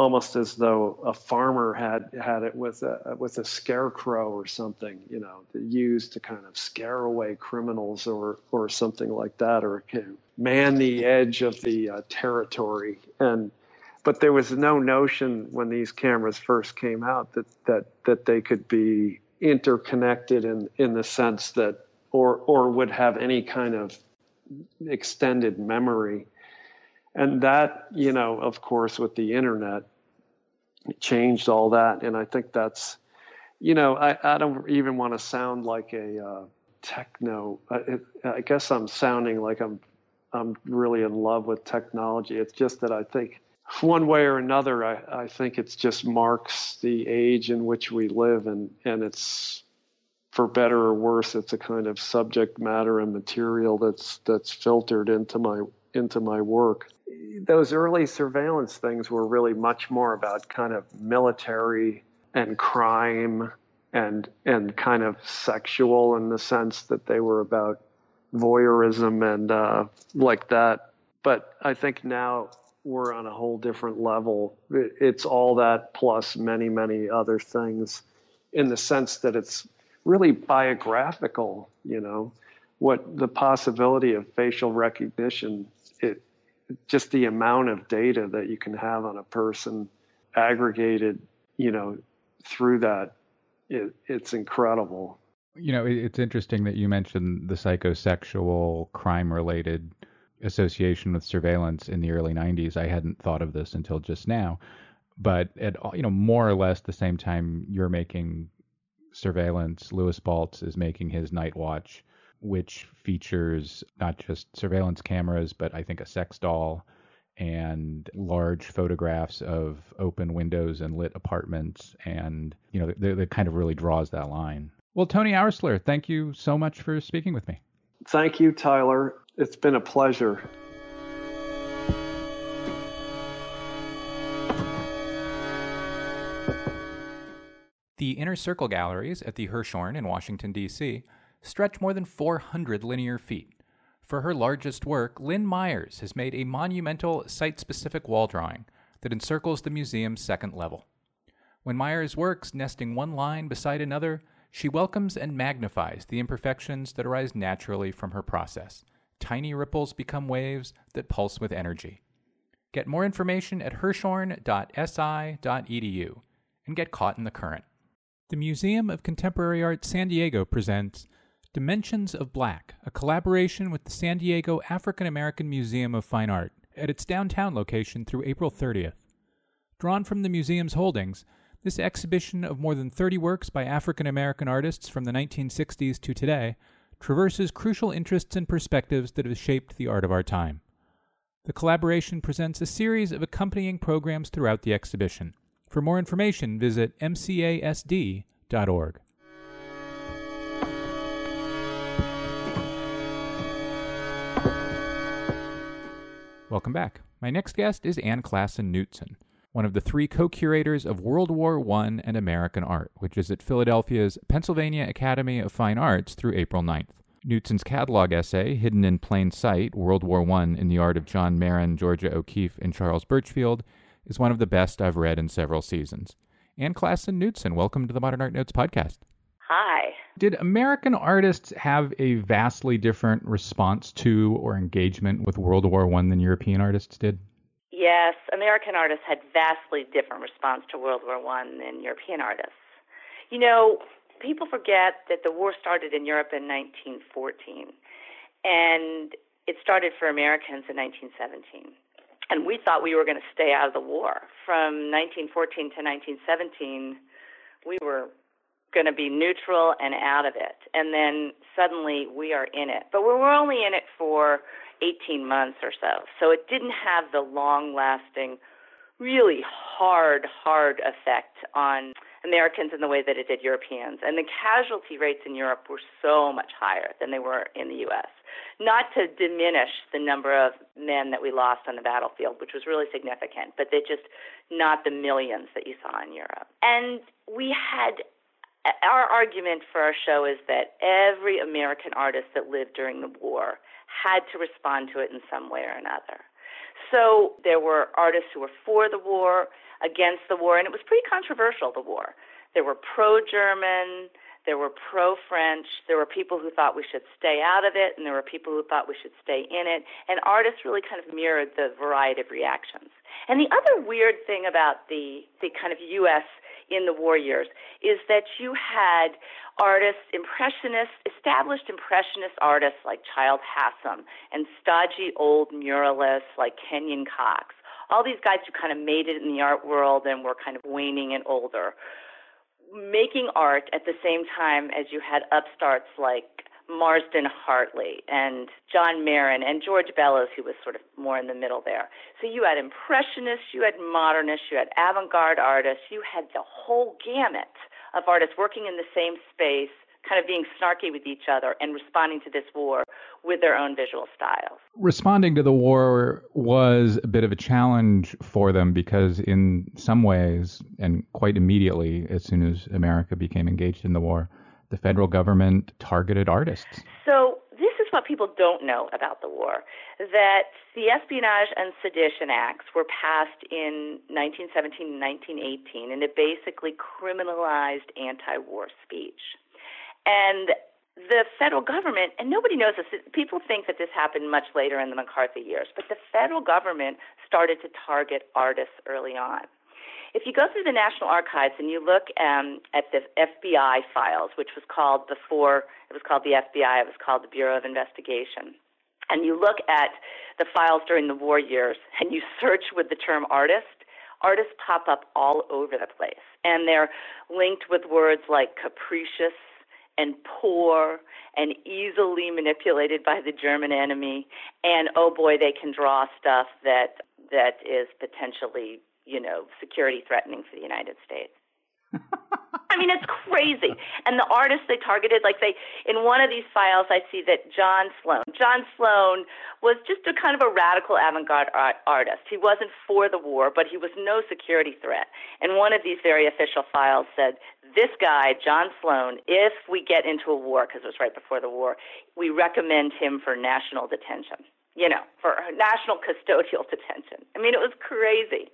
almost as though a farmer had had it with a with a scarecrow or something, you know, used to kind of scare away criminals or or something like that, or man the edge of the uh, territory. And but there was no notion when these cameras first came out that that that they could be interconnected in in the sense that or or would have any kind of extended memory. And that, you know, of course, with the internet, it changed all that. And I think that's, you know, I, I don't even want to sound like a uh, techno. I, it, I guess I'm sounding like I'm I'm really in love with technology. It's just that I think one way or another, I, I think it's just marks the age in which we live, and and it's for better or worse, it's a kind of subject matter and material that's that's filtered into my into my work. Those early surveillance things were really much more about kind of military and crime and and kind of sexual in the sense that they were about voyeurism and uh, like that. But I think now we're on a whole different level. It's all that plus many many other things, in the sense that it's really biographical, you know, what the possibility of facial recognition, it just the amount of data that you can have on a person aggregated, you know, through that, it, it's incredible. You know, it's interesting that you mentioned the psychosexual crime related association with surveillance in the early 90s. I hadn't thought of this until just now. But at you know more or less the same time you're making surveillance, Lewis Baltz is making his Night Watch, which features not just surveillance cameras, but I think a sex doll and large photographs of open windows and lit apartments. And, you know, that kind of really draws that line. Well, Tony Oursler, thank you so much for speaking with me. Thank you, Tyler. It's been a pleasure. The Inner Circle galleries at the Hirshhorn in Washington, D.C., stretch more than 400 linear feet. For her largest work, Linn Meyers has made a monumental site specific wall drawing that encircles the museum's second level. When Meyers works nesting one line beside another, she welcomes and magnifies the imperfections that arise naturally from her process. Tiny ripples become waves that pulse with energy. Get more information at hirshhorn.si.edu and get caught in the current. The Museum of Contemporary Art San Diego presents Dimensions of Black, a collaboration with the San Diego African American Museum of Fine Art at its downtown location through April 30th. Drawn from the museum's holdings, this exhibition of more than 30 works by African American artists from the 1960s to today traverses crucial interests and perspectives that have shaped the art of our time. The collaboration presents a series of accompanying programs throughout the exhibition. For more information, visit mcasd.org. Welcome back. My next guest is Anne Classen Knutson. one of the three co-curators of World War I and American Art, which is at Philadelphia's Pennsylvania Academy of Fine Arts through April 9th. Knutson's catalog essay, Hidden in Plain Sight World War I in the Art of John Marin, Georgia O'Keeffe, and Charles Burchfield, is one of the best I've read in several seasons. Anne Classen Knutson, welcome to the Modern Art Notes podcast. Hi. Did American artists have a vastly different response to or engagement with World War I than European artists did? Yes, American artists had vastly different response to World War I than European artists. You know, people forget that the war started in Europe in 1914, and it started for Americans in 1917. And we thought we were going to stay out of the war. From 1914 to 1917, we were going to be neutral and out of it. And then suddenly we are in it. But we were only in it for 18 months or so. So it didn't have the long lasting, really hard, hard effect on Americans in the way that it did Europeans. And the casualty rates in Europe were so much higher than they were in the U.S. Not to diminish the number of men that we lost on the battlefield, which was really significant, but they just not the millions that you saw in Europe. And we had our argument for our show is that every American artist that lived during the war had to respond to it in some way or another. So there were artists who were for the war, against the war, and it was pretty controversial, the war. There were pro German, there were pro French, there were people who thought we should stay out of it, and there were people who thought we should stay in it, and artists really kind of mirrored the variety of reactions. And the other weird thing about the, the kind of U.S in the war years is that you had artists, impressionists, established impressionist artists like Childe Hassam and stodgy old muralists like Kenyon Cox. All these guys who kind of made it in the art world and were kind of waning and older. Making art at the same time as you had upstarts like Marsden Hartley and John Marin and George Bellows, who was sort of more in the middle there. So you had impressionists, you had modernists, you had avant garde artists, you had the whole gamut of artists working in the same space, kind of being snarky with each other and responding to this war with their own visual styles. Responding to the war was a bit of a challenge for them because, in some ways, and quite immediately, as soon as America became engaged in the war, the federal government targeted artists. So this is what people don't know about the war that the Espionage and Sedition Acts were passed in 1917 and 1918, and it basically criminalized anti war speech. And the federal government, and nobody knows this, people think that this happened much later in the McCarthy years, but the federal government started to target artists early on. If you go through the National Archives and you look um, at the FBI files, which was called before it was called the FBI, it was called the Bureau of Investigation, and you look at the files during the war years and you search with the term artist, artists pop up all over the place. And they're linked with words like capricious and poor and easily manipulated by the German enemy. And oh boy, they can draw stuff that that is potentially you know, security threatening for the United States. I mean, it's crazy. And the artists they targeted, like they, in one of these files, I see that John Sloan. John Sloan was just a kind of a radical avant-garde art, artist. He wasn't for the war, but he was no security threat. And one of these very official files said, this guy, John Sloan, if we get into a war, because it was right before the war, we recommend him for national detention. You know, for national custodial detention. I mean, it was crazy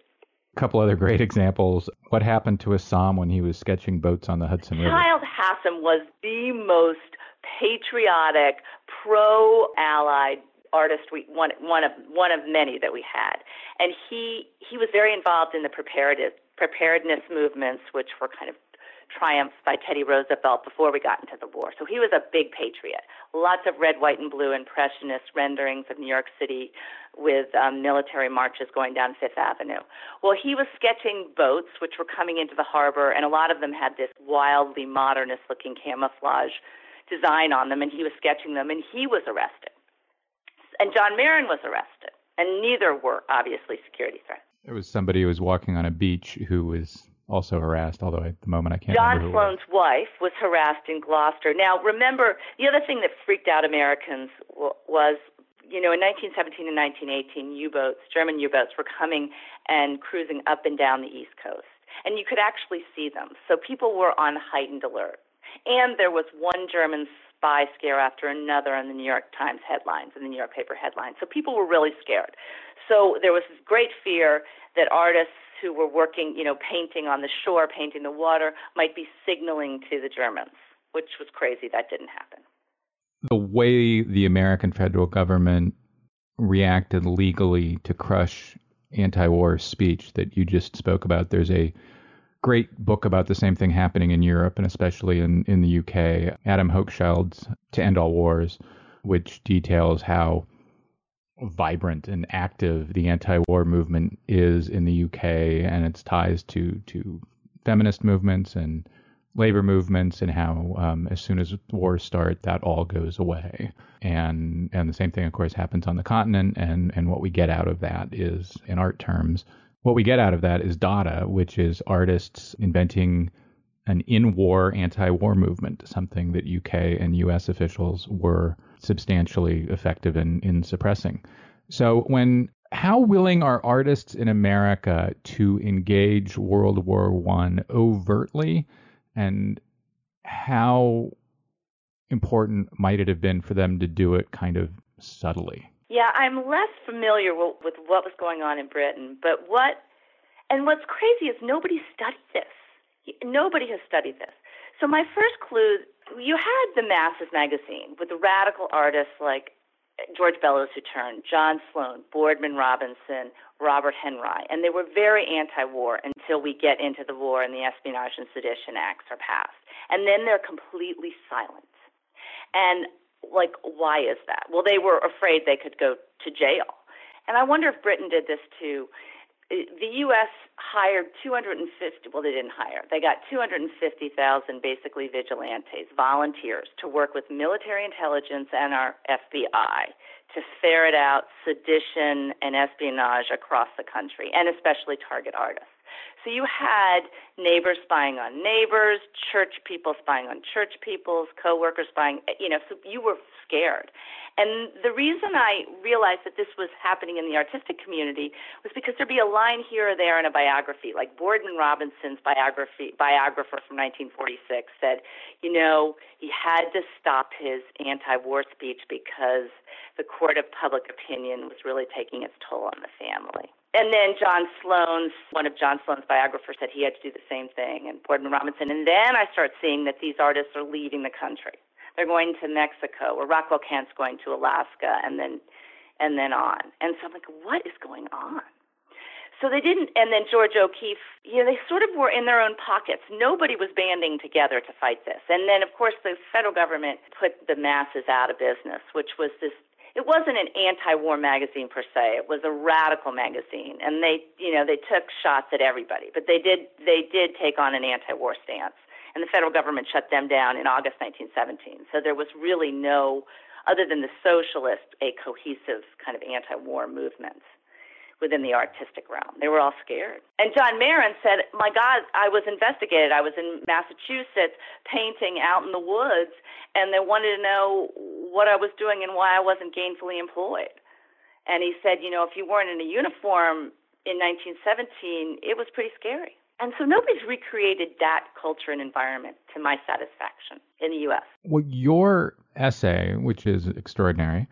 couple other great examples. What happened to Hassam when he was sketching boats on the Hudson River? Childe Hassam was the most patriotic, pro-allied artist we one one of one of many that we had, and he he was very involved in the preparedness preparedness movements, which were kind of triumphs by Teddy Roosevelt before we got into the war. So he was a big patriot. Lots of red, white, and blue impressionist renderings of New York City with um, military marches going down Fifth Avenue. Well, he was sketching boats which were coming into the harbor, and a lot of them had this wildly modernist looking camouflage design on them, and he was sketching them, and he was arrested. And John Marin was arrested, and neither were obviously security threats. There was somebody who was walking on a beach who was also harassed, although at the moment I can't John remember. John Sloan's wife was harassed in Gloucester. Now, remember, the other thing that freaked out Americans was you know, in 1917 and 1918, U-boats, German U-boats, were coming and cruising up and down the East Coast, and you could actually see them. So people were on heightened alert. And there was one German spy scare after another in the New York Times headlines and the New York paper headlines. So people were really scared. So there was this great fear that artists who were working, you know, painting on the shore, painting the water, might be signaling to the Germans, which was crazy. That didn't happen the way the American federal government reacted legally to crush anti-war speech that you just spoke about. There's a great book about the same thing happening in Europe and especially in, in the UK, Adam Hochschild's To End All Wars, which details how vibrant and active the anti-war movement is in the UK and its ties to to feminist movements and labor movements and how um, as soon as wars start, that all goes away. And and the same thing, of course, happens on the continent. And and what we get out of that is, in art terms, what we get out of that is Dada, which is artists inventing an in-war anti-war movement, something that UK and US officials were substantially effective in in suppressing. So when how willing are artists in America to engage World War One overtly? and how important might it have been for them to do it kind of subtly? Yeah, I'm less familiar with what was going on in Britain, but what and what's crazy is nobody studied this. Nobody has studied this. So my first clue, you had the Masses magazine with the radical artists like George Bellows who turned, John Sloan, Boardman Robinson, Robert Henri, and they were very anti-war until we get into the war and the Espionage and Sedition Acts are passed. And then they're completely silent. And like, why is that? Well, they were afraid they could go to jail. And I wonder if Britain did this too. The U.S. hired 250, well, they didn't hire, they got 250,000 basically vigilantes, volunteers, to work with military intelligence and our FBI to ferret out sedition and espionage across the country, and especially target artists. So you had neighbors spying on neighbors, church people spying on church people's, coworkers spying, you know, so you were scared. And the reason I realized that this was happening in the artistic community was because there'd be a line here or there in a biography, like Boardman Robinson's biography biographer from 1946 said, you know, he had to stop his anti-war speech because the court of public opinion was really taking its toll on the family. And then John Sloan's, one of John Sloan's biographers said he had to do the same thing, and Boardman Robinson. And then I start seeing that these artists are leaving the country they're going to Mexico, or Rockwell Kent's going to Alaska, and then and then on. And so I'm like, what is going on? So they didn't, and then Georgia O'Keeffe, you know, they sort of were in their own pockets. Nobody was banding together to fight this. And then, of course, the federal government put the masses out of business, which was this. It wasn't an anti-war magazine per se. It was a radical magazine, and they, you know, they took shots at everybody. But they did, they did take on an anti-war stance and the federal government shut them down in August 1917. So there was really no, other than the socialist, a cohesive kind of anti-war movement within the artistic realm. They were all scared. And John Marin said, My God, I was investigated. I was in Massachusetts painting out in the woods, and they wanted to know what I was doing and why I wasn't gainfully employed. And he said, You know, if you weren't in a uniform in 1917, it was pretty scary. And so nobody's recreated that culture and environment to my satisfaction in the US. Well, your essay, which is extraordinary,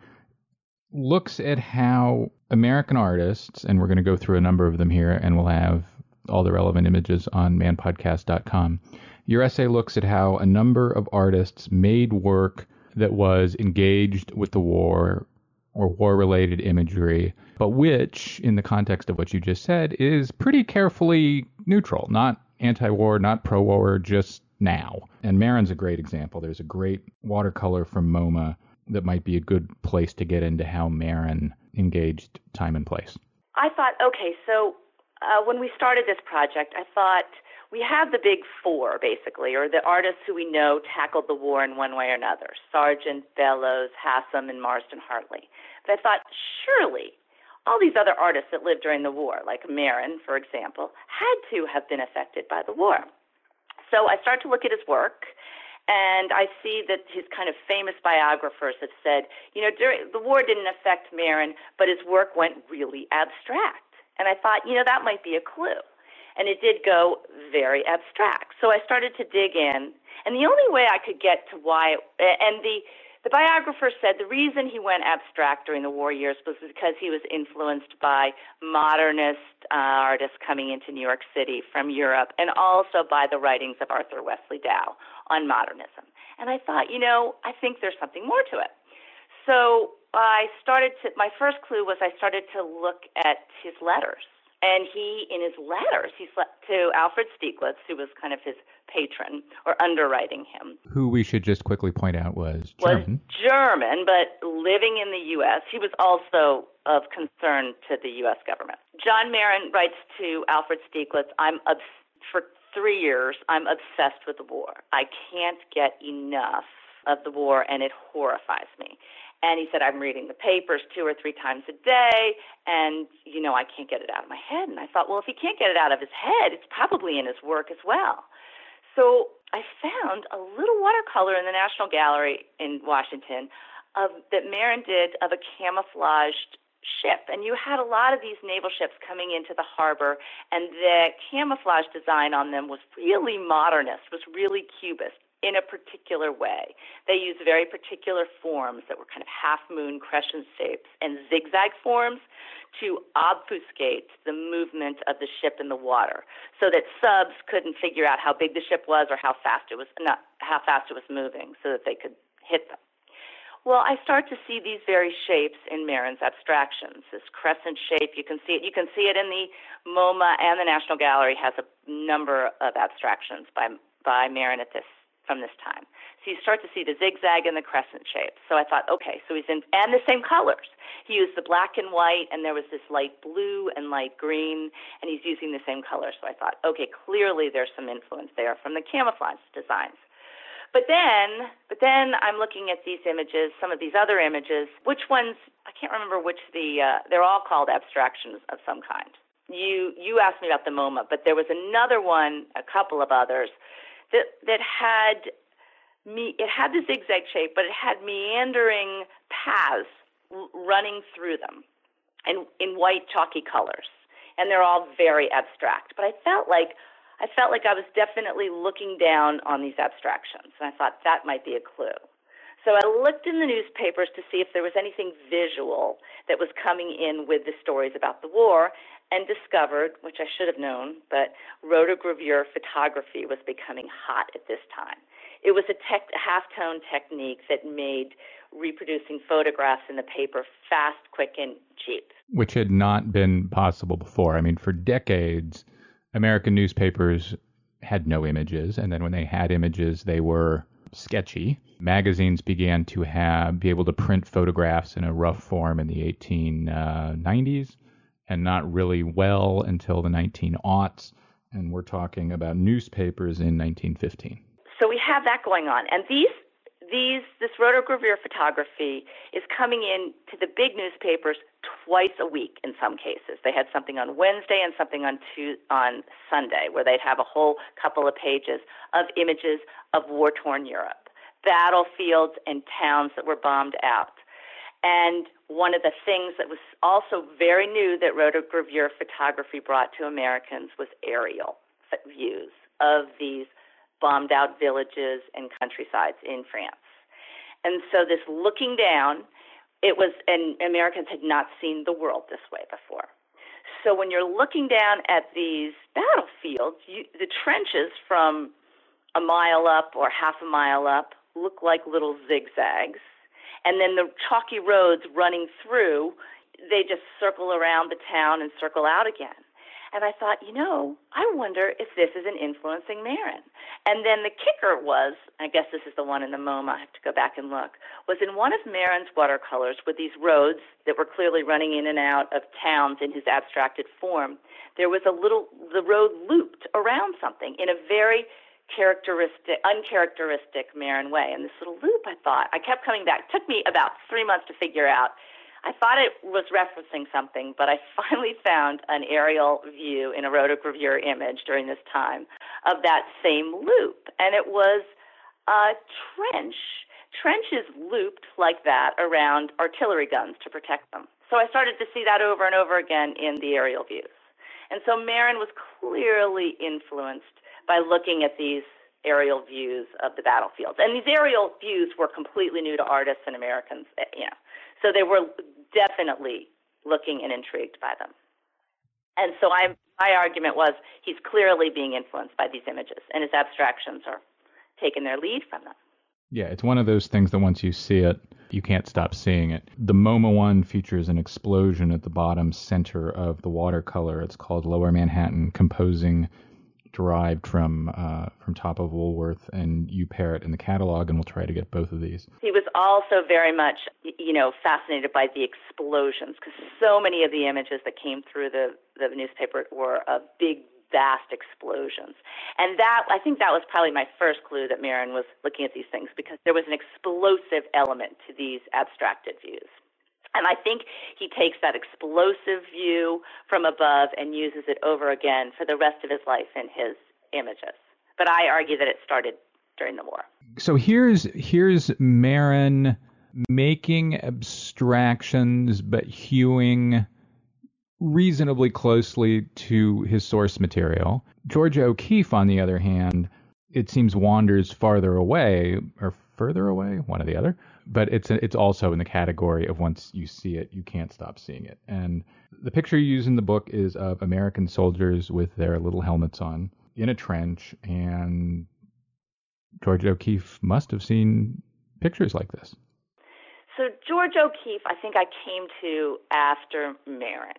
looks at how American artists, and we're going to go through a number of them here, and we'll have all the relevant images on manpodcast.com. Your essay looks at how a number of artists made work that was engaged with the war or war related imagery, but which, in the context of what you just said, is pretty carefully neutral, not anti war, not pro war, just now. And Marin's a great example. There's a great watercolor from MoMA that might be a good place to get into how Marin engaged time and place. I thought, okay, so uh, when we started this project, I thought we have the big four, basically, or the artists who we know tackled the war in one way or another Sargent, Bellows, Hassam, and Marsden Hartley. But I thought, surely all these other artists that lived during the war, like Marin, for example, had to have been affected by the war. So I started to look at his work, And I see that his kind of famous biographers have said, you know, during, the war didn't affect Marin, but his work went really abstract. And I thought, you know, that might be a clue. And it did go very abstract. So I started to dig in. And the only way I could get to why, and the, the biographer said the reason he went abstract during the war years was because he was influenced by modernist uh, artists coming into New York City from Europe and also by the writings of Arthur Wesley Dow on modernism. And I thought, you know, I think there's something more to it. So I started to, my first clue was I started to look at his letters and he, in his letters, he to Alfred Stieglitz, who was kind of his patron or underwriting him. Who we should just quickly point out was German. Was German, but living in the U.S. He was also of concern to the U.S. government. John Marin writes to Alfred Stieglitz, I'm obs- for three years, I'm obsessed with the war. I can't get enough of the war, and it horrifies me. And he said, I'm reading the papers two or three times a day, and, you know, I can't get it out of my head. And I thought, well, if he can't get it out of his head, it's probably in his work as well. So I found a little watercolor in the National Gallery in Washington of, that Marin did of a camouflaged ship. And you had a lot of these naval ships coming into the harbor, and the camouflage design on them was really modernist, was really cubist in a particular way. They use very particular forms that were kind of half moon crescent shapes and zigzag forms to obfuscate the movement of the ship in the water so that subs couldn't figure out how big the ship was or how fast it was not how fast it was moving so that they could hit them. Well, I start to see these very shapes in Marin's abstractions. This crescent shape, you can see it. You can see it in the MoMA and the National Gallery has a number of abstractions by by Marin at this from this time. So you start to see the zigzag and the crescent shape. So I thought, okay, so he's in, and the same colors. He used the black and white, and there was this light blue and light green, and he's using the same colors. So I thought, okay, clearly there's some influence there from the camouflage designs. But then, but then I'm looking at these images, some of these other images. Which ones? I can't remember which the. Uh, they're all called abstractions of some kind. You you asked me about the MoMA, but there was another one, a couple of others that that had me it had the zigzag shape, but it had meandering paths running through them, and in white chalky colors, and they're all very abstract. But I felt like I felt like I was definitely looking down on these abstractions, and I thought that might be a clue. So I looked in the newspapers to see if there was anything visual that was coming in with the stories about the war, and discovered, which I should have known, but rotogravure photography was becoming hot at this time. It was a tech, half-tone technique that made reproducing photographs in the paper fast, quick, and cheap. Which had not been possible before. I mean, for decades, American newspapers had no images, and then when they had images, they were sketchy. Magazines began to have be able to print photographs in a rough form in the 1890s uh, and not really well until the 19 aughts. And we're talking about newspapers in 1915. So we have that going on. And these these this rotogravure photography is coming in to the big newspapers twice a week in some cases. They had something on Wednesday and something on Tuesday, on Sunday where they'd have a whole couple of pages of images of war-torn Europe, battlefields and towns that were bombed out. And one of the things that was also very new that rotogravure photography brought to Americans was aerial views of these bombed out villages and countrysides in France. And so this looking down, it was, and Americans had not seen the world this way before. So when you're looking down at these battlefields, you, the trenches from a mile up or half a mile up look like little zigzags and then the chalky roads running through, they just circle around the town and circle out again. And I thought, you know, I wonder if this is an influencing Marin. And then the kicker was, I guess this is the one in the MoMA, I have to go back and look, was in one of Marin's watercolors with these roads that were clearly running in and out of towns in his abstracted form, there was a little, the road looped around something in a very characteristic, uncharacteristic Marin way. And this little loop, I thought, I kept coming back. It took me about three months to figure out. I thought it was referencing something, but I finally found an aerial view in a rotogravure image during this time of that same loop. And it was a trench. Trench is looped like that around artillery guns to protect them. So I started to see that over and over again in the aerial views. And so Marin was clearly influenced by looking at these aerial views of the battlefields. And these aerial views were completely new to artists and Americans, eh, you know. So they were definitely looking and intrigued by them. And so I, my argument was he's clearly being influenced by these images, and his abstractions are taking their lead from them. Yeah, it's one of those things that once you see it, you can't stop seeing it. The MoMA one features an explosion at the bottom center of the watercolor. It's called Lower Manhattan Composing derived from uh, from Top of Woolworth, and you pair it in the catalog, and we'll try to get both of these. He was also very much, you know, fascinated by the explosions because so many of the images that came through the the newspaper were of big, vast explosions, and that I think that was probably my first clue that Marin was looking at these things because there was an explosive element to these abstracted views. And I think he takes that explosive view from above and uses it over again for the rest of his life in his images. But I argue that it started during the war. So here's here's Marin making abstractions but hewing reasonably closely to his source material. Georgia O'Keeffe, on the other hand, it seems wanders farther away or further away, one or the other, but it's it's also in the category of once you see it, you can't stop seeing it. And the picture you use in the book is of American soldiers with their little helmets on in a trench, and Georgia O'Keeffe must have seen pictures like this. So Georgia O'Keeffe, I think I came to after Marin,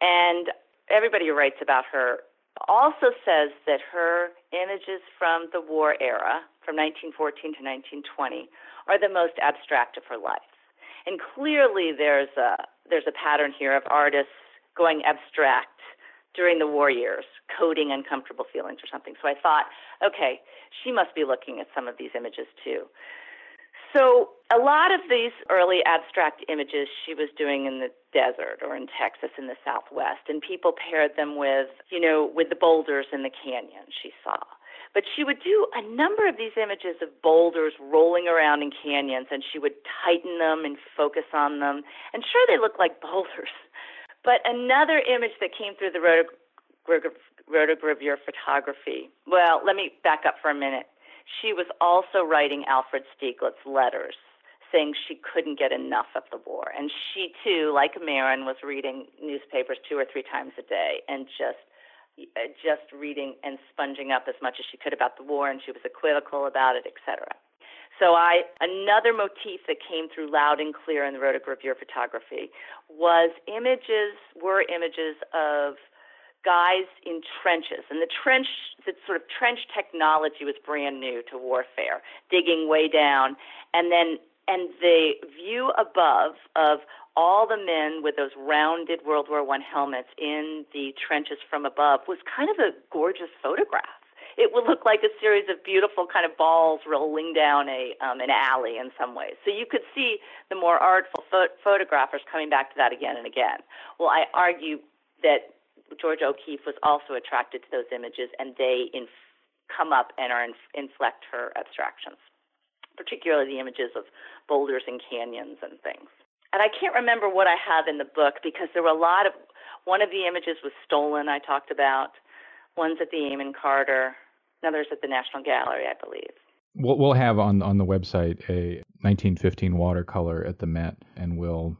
and everybody who writes about her also says that her images from the war era, from 1914 to 1920, are the most abstract of her life. And clearly there's a there's a pattern here of artists going abstract during the war years, coding uncomfortable feelings or something. So I thought, okay, she must be looking at some of these images too. So a lot of these early abstract images she was doing in the desert or in Texas in the Southwest, and people paired them with, you know, with the boulders in the canyon she saw. But she would do a number of these images of boulders rolling around in canyons, and she would tighten them and focus on them. And sure, they look like boulders. But another image that came through the rotogravure photography, well, let me back up for a minute. She was also writing Alfred Stieglitz's letters saying she couldn't get enough of the war. And she, too, like Marin, was reading newspapers two or three times a day and just Uh, just reading and sponging up as much as she could about the war, and she was equivocal about it, etc. So I another motif that came through loud and clear in the rotogravure photography was images were images of guys in trenches, and the trench the sort of trench technology was brand new to warfare, digging way down, and then and the view above of all the men with those rounded World War One helmets in the trenches from above was kind of a gorgeous photograph. It would look like a series of beautiful kind of balls rolling down a um, an alley in some ways. So you could see the more artful pho- photographers coming back to that again and again. Well, I argue that Georgia O'Keeffe was also attracted to those images, and they inf- come up and are inf- inflect her abstractions, particularly the images of boulders and canyons and things and I can't remember what I have in the book because there were a lot of. One of the images was stolen. I talked about. One's at the Amon Carter. Another's at the National Gallery, I believe. We'll we'll have on on the website a 1915 watercolor at the Met, and we'll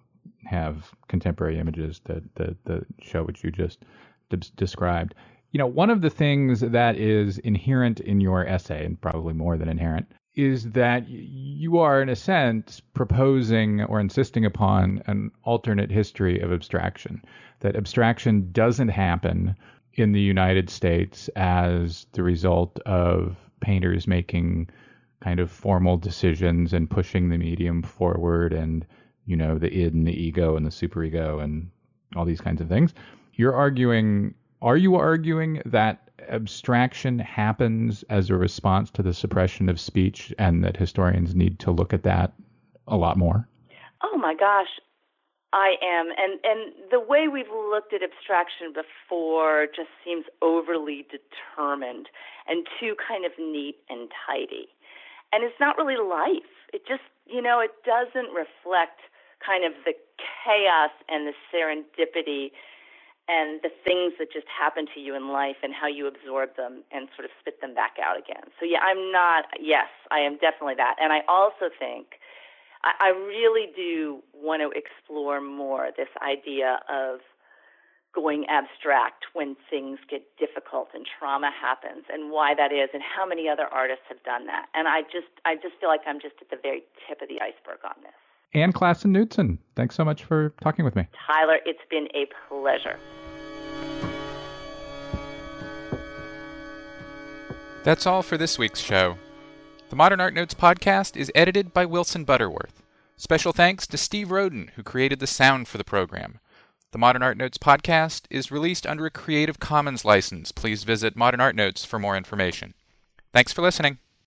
have contemporary images that that, show what you just de- described. You know, one of the things that is inherent in your essay, and probably more than inherent, is that you are, in a sense, proposing or insisting upon an alternate history of abstraction. That abstraction doesn't happen in the United States as the result of painters making kind of formal decisions and pushing the medium forward and, you know, the id and the ego and the superego and all these kinds of things. You're arguing, are you arguing that abstraction happens as a response to the suppression of speech and that historians need to look at that a lot more? Oh my gosh. I am. And and the way we've looked at abstraction before just seems overly determined and too kind of neat and tidy. and it's not really life. It just, you know, it doesn't reflect kind of the chaos and the serendipity and the things that just happen to you in life and how you absorb them and sort of spit them back out again. So yeah, I'm not. Yes, I am definitely that, and I also think I, I really do want to explore more this idea of going abstract when things get difficult and trauma happens and why that is and how many other artists have done that and i just i just feel like i'm just at the very tip of the iceberg on this Anne Classen-Knutson thanks so much for talking with me tyler it's been a pleasure that's all for this week's show the modern art notes podcast is edited by wilson butterworth special thanks to steve roden who created the sound for the program the Modern Art Notes podcast is released under a Creative Commons license. Please visit Modern Art Notes for more information. Thanks for listening.